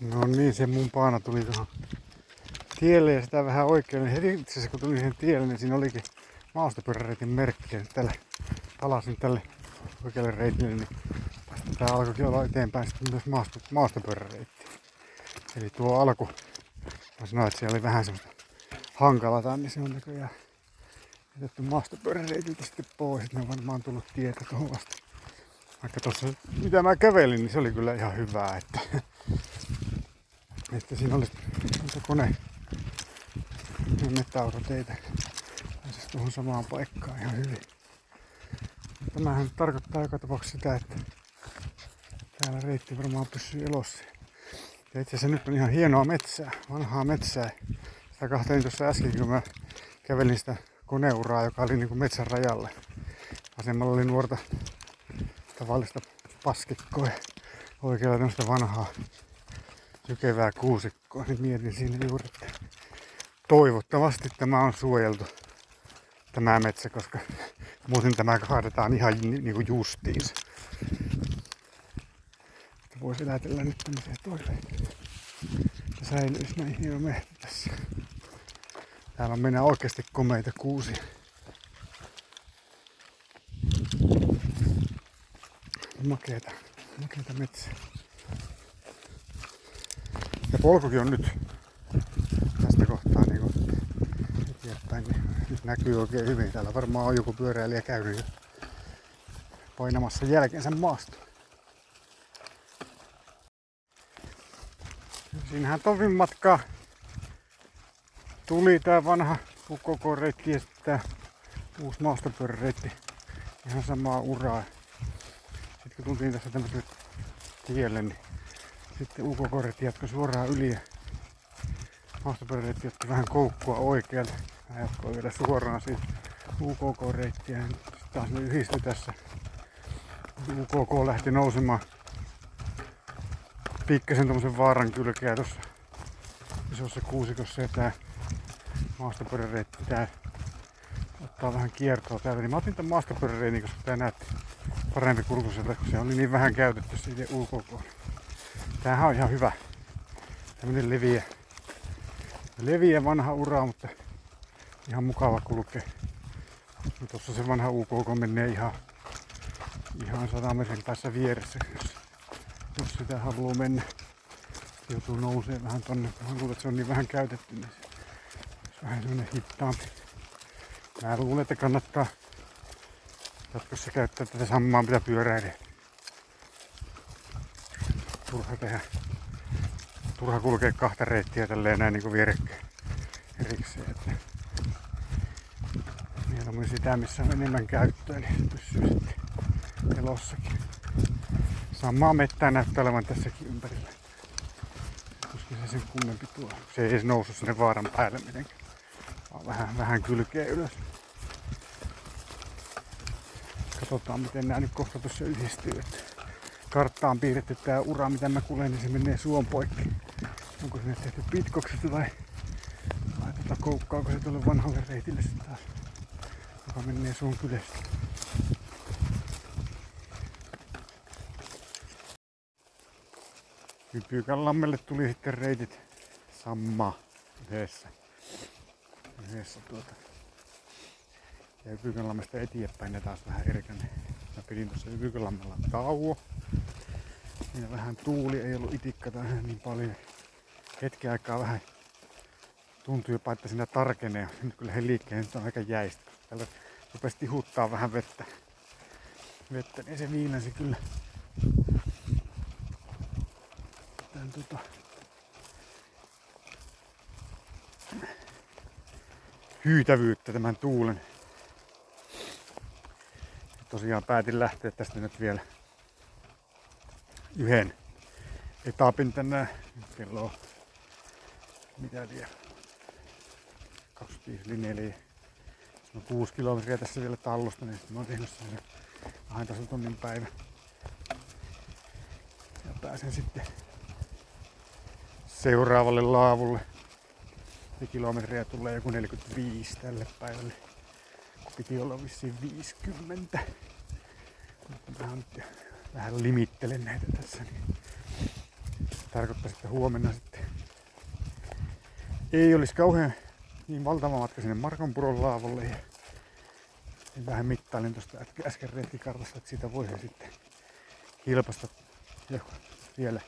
No niin, se mun paana tuli tuohon tielle ja sitä vähän oikealle. Heti itse asiassa kun tuli siihen tielle, niin siinä olikin maastopyöräreitin merkki. Ja tälle palasin tälle oikealle reitille, niin tää alkoikin olla eteenpäin sitten myös maasto, maastopyöräreitti. Eli tuo alku, mä sanoin, että siellä oli vähän semmoista hankalaa, niin se on näköjään jätetty maastopyöräreitiltä sitten pois. Ne on varmaan tullut tietä tuohon vasta. Vaikka tuossa, mitä mä kävelin, niin se oli kyllä ihan hyvää, että, että siinä olisi kone metäautoteitä pääsisi tuohon samaan paikkaan ihan hyvin. Tämähän tarkoittaa joka tapauksessa sitä, että täällä reitti varmaan pysyy elossa. Ja itse asiassa nyt on ihan hienoa metsää, vanhaa metsää. Sitä kahtelin tuossa äsken, kun mä kävelin sitä koneuraa, joka oli niin metsän rajalla. Vasemmalla oli nuorta tavallista paskikkoa ja oikealla tämmöistä vanhaa jykevää kuusikkoa. Niin mietin siinä juuri, että toivottavasti tämä on suojeltu tämä metsä, koska muuten tämä kaadetaan ihan niin kuin justiinsa. Voisi ajatella nyt tämmöisiä toiveita. Säilyisi näin hieno mehti tässä. Täällä on mennä oikeasti komeita kuusia. Makeeta, makeeta metsää. Ja polkukin on nyt tästä kohtaa niin kuin eteenpäin, niin nyt näkyy oikein hyvin. Täällä varmaan on joku pyöräilijä käynyt jo painamassa jälkeensä maasta. Siinähän tovin matkaa tuli tää vanha ukk-reitti ja sitten tää uusi maastopyöräreitti. Ihan samaa uraa. Sitten kun tultiin tässä tämmöiselle tielle, niin sitten ukk-reitti jatkoi suoraan yli ja maastopyöräreitti otti vähän koukkua oikealta. Mä jatkoin vielä suoraan siitä UKK-reittiä. Sitten taas ne yhdistyi tässä. UKK lähti nousemaan pikkasen tommosen vaaran kylkeä tuossa isossa kuusikossa ja tää maastopyöräreitti pitää ottaa vähän kiertoa täältä. Niin mä otin tämän maastopyöräreitin, koska tää näytti parempi kulkuiselta, kun se oli niin vähän käytetty siitä UKK. Tämähän on ihan hyvä. Tämmönen leviä. Leviä vanha ura, mutta ihan mukava kulkea. Ja tossa se vanha UKK menee ihan, ihan 100 metrin päässä vieressä, jos, jos sitä haluaa mennä. Joutuu nousee vähän tonne, kun että se on niin vähän käytetty, niin vähän semmonen hittaampi. Mä luulen, että kannattaa jatkossa käyttää tätä samaa mitä pyöräilee. Turha tehdä. Turha kulkea kahta reittiä tälleen näin niin vierekkäin erikseen. Että mieluummin sitä, missä on enemmän käyttöä, niin pysyy sitten elossakin. Samaa mettää näyttää olevan tässäkin ympärillä. Tuskin se sen kummempi tuo. Se ei edes noussut sinne vaaran päälle mitenkään. Vähän, vähän kylkeä ylös. Katsotaan miten nämä nyt kohta tuossa yhdistyy. Että karttaan piirretty tää ura mitä mä kuulen, niin se menee suon poikki. Onko se tehty pitkoksesta vai, vai tota, koukkaako se tuolle vanhalle reitille sitten taas, joka menee suon kylästä. Pyykänlammelle tuli sitten reitit sama yhdessä. Yhdessä tuota. Ja Pyykänlammesta eteenpäin ne taas vähän erkäne. Mä pidin tuossa Pyykänlammella tauo. Siinä vähän tuuli, ei ollut itikkaa niin paljon. Hetken aikaa vähän tuntui jopa, että siinä tarkenee. Nyt kun lähden liikkeen, nyt on aika jäistä. Täällä rupesi tihuttaa vähän vettä. Vettä, niin se viilensi kyllä. Tän tota... hyytävyyttä tämän tuulen. Tosiaan päätin lähteä tästä nyt vielä yhden etapin tänne. Kello on mitä tiedä, 25 linjeli. Jos on 6 kilometriä tässä vielä tallusta, niin sitten mä oon tehnyt sen 12 tunnin päivä. Ja pääsen sitten seuraavalle laavulle. Kilometriä tulee joku 45 tälle päivälle. Piti olla vissiin 50. Mutta mä nyt vähän limittelen näitä tässä. Niin tarkoittaa, että huomenna sitten ei olisi kauhean niin valtava matka sinne Markonpuron laavalle. Ja vähän mittailin tuosta äsken retkikartasta, että siitä voisi sitten kilpasta jo vielä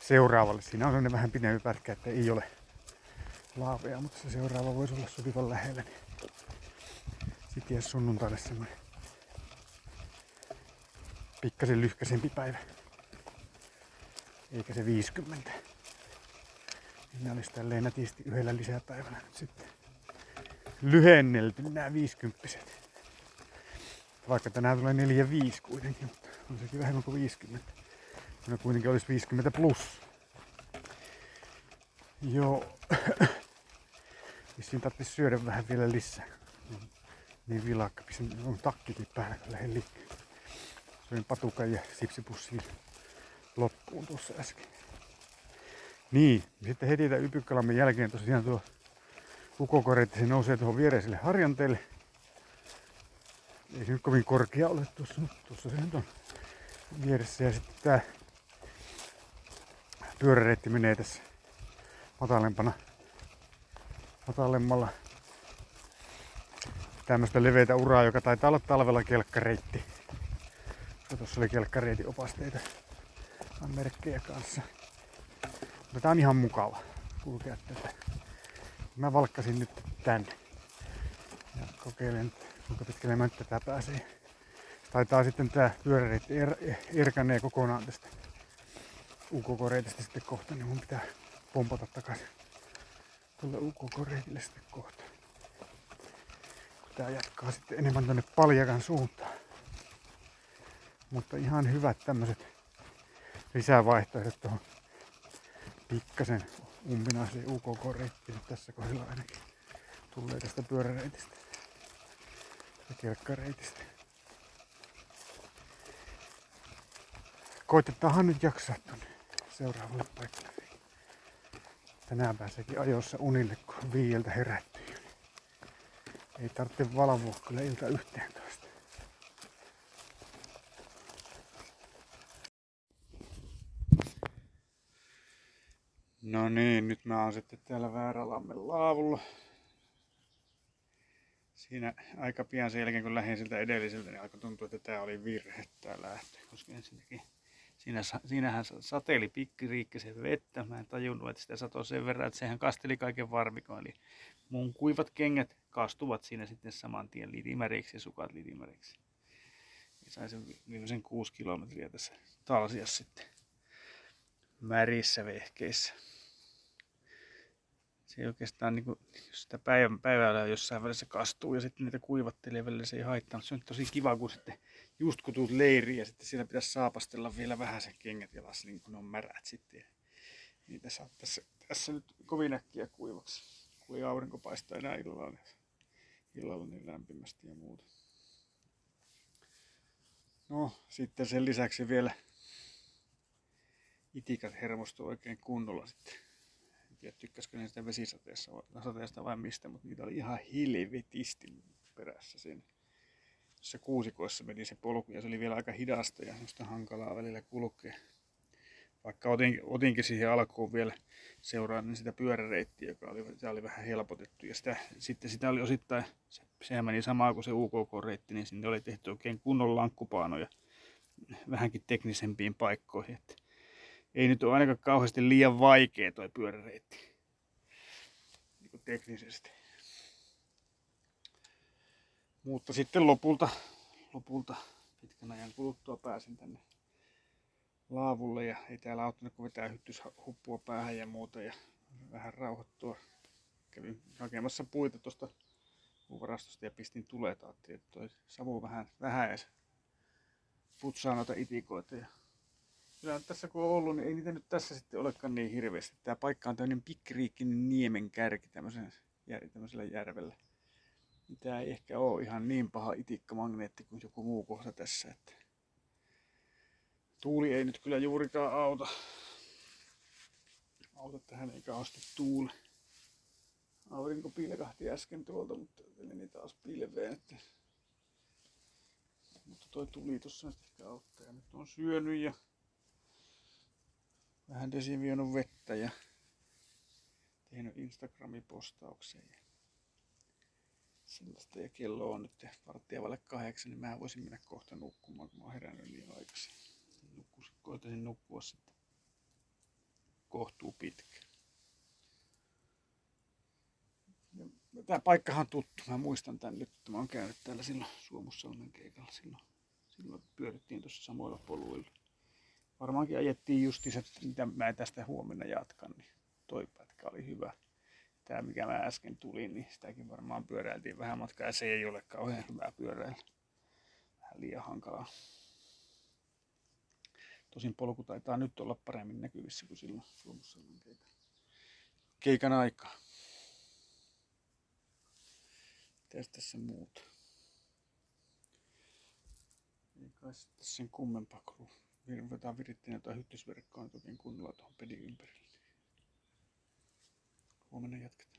seuraavalle. Siinä on sellainen vähän pidempi pätkä, että ei ole laaveja, mutta se seuraava voisi olla sopivan lähellä. Niin sitten jäisi sunnuntaille semmoinen pikkasen lyhkäisempi päivä. Eikä se 50. Niin olisi tälleen nätisti yhdellä lisäpäivällä nyt sitten lyhennelty nämä 50 Vaikka tänään tulee 4-5 kuitenkin, mutta on sekin vähemmän kuin 50. No kuitenkin olisi 50 plus. Joo. Vissiin tarvitsisi syödä vähän vielä lisää. Niin vilakka. On takkikin päällä, kun lähden liikkeelle. Söin patukan ja sipsipussiin loppuun tuossa äsken. Niin, sitten heti tämän Ypykkalammen jälkeen tosiaan tuo ukokoretti, se nousee tuohon viereiselle harjanteelle. Ei se nyt kovin korkea ole tuossa, mutta tuossa se nyt on vieressä. Ja sitten tää pyöräreitti menee tässä matalempana, matalemmalla tämmöistä leveitä uraa, joka taitaa olla talvella kelkkareitti. Tuossa oli kelkkareitin opasteita merkkejä kanssa. Mutta tää on ihan mukava kulkea tätä. Mä valkkasin nyt tänne. Ja kokeilen, kuinka pitkälle mä tätä pääsee. Taitaa sitten tää pyöräreitti er, erkanee kokonaan tästä UKK-reitistä sitten kohta, niin mun pitää pompata takaisin tuolle UKK-reitille sitten kohta. Tää jatkaa sitten enemmän tonne Paljakan suuntaan. Mutta ihan hyvät tämmöiset lisävaihtoehdot tuohon pikkasen umpinaiseen UKK-reittiin tässä kohdalla ainakin tulee tästä pyöräreitistä ja kelkkareitistä. Koitetaanhan nyt jaksaa tuonne seuraavalle paikalle. Tänään pääseekin ajoissa unille, kun viieltä herättyy. Ei tarvitse valvoa kyllä ilta yhteen. No niin, nyt mä oon sitten täällä Väärälammen laavulla. Siinä aika pian sen jälkeen kun lähdin siltä edelliseltä, niin alkoi tuntua, että tämä oli virhe tää lähtö. Koska ensinnäkin siinä, siinähän sateeli pikkiriikkisen vettä. Mä en tajunnut, että sitä satoi sen verran, että sehän kasteli kaiken varmikon. Eli mun kuivat kengät kastuvat siinä sitten saman tien litimäriksi ja sukat litimäriksi. Ja sain sen viimeisen kuusi kilometriä tässä talsiassa sitten märissä vehkeissä se oikeastaan, niin kuin, jos sitä päivän, päivällä jossain välissä kastuu ja sitten niitä kuivattelee välillä, se ei haittaa. Mutta se on tosi kiva, kun sitten just kun tuut leiriin ja sitten siellä pitäisi saapastella vielä vähän sen kengät jalassa, niin kun ne on märät sitten. Niitä saa tässä, tässä nyt kovin äkkiä kuivaksi, kun ei aurinko paistaa enää illalla, niin, illalla niin lämpimästi ja muuta. No, sitten sen lisäksi vielä itikat hermostu oikein kunnolla sitten. En tiedä, tykkäskö ne sitä vesisateessa sateesta vai mistä, mutta niitä oli ihan hilvetisti perässä siinä. Se kuusikoissa meni se polku ja se oli vielä aika hidasta ja semmoista hankalaa välillä kulkea. Vaikka otin, otinkin siihen alkuun vielä seuraan niin sitä pyöräreittiä, joka oli, sitä oli vähän helpotettu. Ja sitä, sitten sitä oli osittain, se, sehän meni samaa kuin se UKK-reitti, niin sinne oli tehty oikein kunnon lankkupaanoja vähänkin teknisempiin paikkoihin. Että ei nyt ole ainakaan kauheasti liian vaikea tuo pyöräreitti niin teknisesti. Mutta sitten lopulta, lopulta pitkän ajan kuluttua pääsin tänne laavulle ja ei täällä auttanut kun vetää hyttyshuppua päähän ja muuta ja vähän rauhoittua. Kävin hakemassa puita tuosta varastosta ja pistin tulet. Ajattelin, että toi savu vähän, vähän edes putsaa noita itikoita ja kyllä tässä kun on ollut, niin ei niitä nyt tässä sitten olekaan niin hirveästi. Tämä paikka on tämmöinen pikkiriikkinen niemen kärki tämmöisellä järvellä. Tämä ei ehkä ole ihan niin paha itikkamagneetti kuin joku muu kohta tässä. Että tuuli ei nyt kyllä juurikaan auta. Auta tähän ei kauheasti tuuli. Aurinko pilkahti äsken tuolta, mutta meni taas pilveen. Että... Mutta toi tuli tuossa ehkä auttaa. Ja nyt on syönyt ja vähän desinfioinut vettä ja tehnyt Instagramipostauksen. Ja sellaista. Ja kello on nyt varttia vaille kahdeksan, niin mä voisin mennä kohta nukkumaan, kun mä oon herännyt niin aikaisin. Nukkus, koitaisin nukkua sitten kohtuu pitkä. Tämä paikkahan on tuttu. Mä muistan tän nyt, että mä oon käynyt täällä silloin Suomussalmen keikalla. Silloin, silloin pyörittiin tuossa samoilla poluilla varmaankin ajettiin justiinsa, mitä mä tästä huomenna jatkan, niin toi pätkä oli hyvä. Tämä mikä mä äsken tulin, niin sitäkin varmaan pyöräiltiin vähän matkaa ja se ei ole kauhean hyvää pyöräillä. Vähän liian hankalaa. Tosin polku taitaa nyt olla paremmin näkyvissä kuin silloin Suomessa keikan, keikan aikaa. Mitäs tässä muuta? Ei kai sitten sen kummempaa ruvetaan virittiin jotain hyttysverkkoa nyt oikein kunnolla tuohon pedin ympärille. Huomenna jatketaan.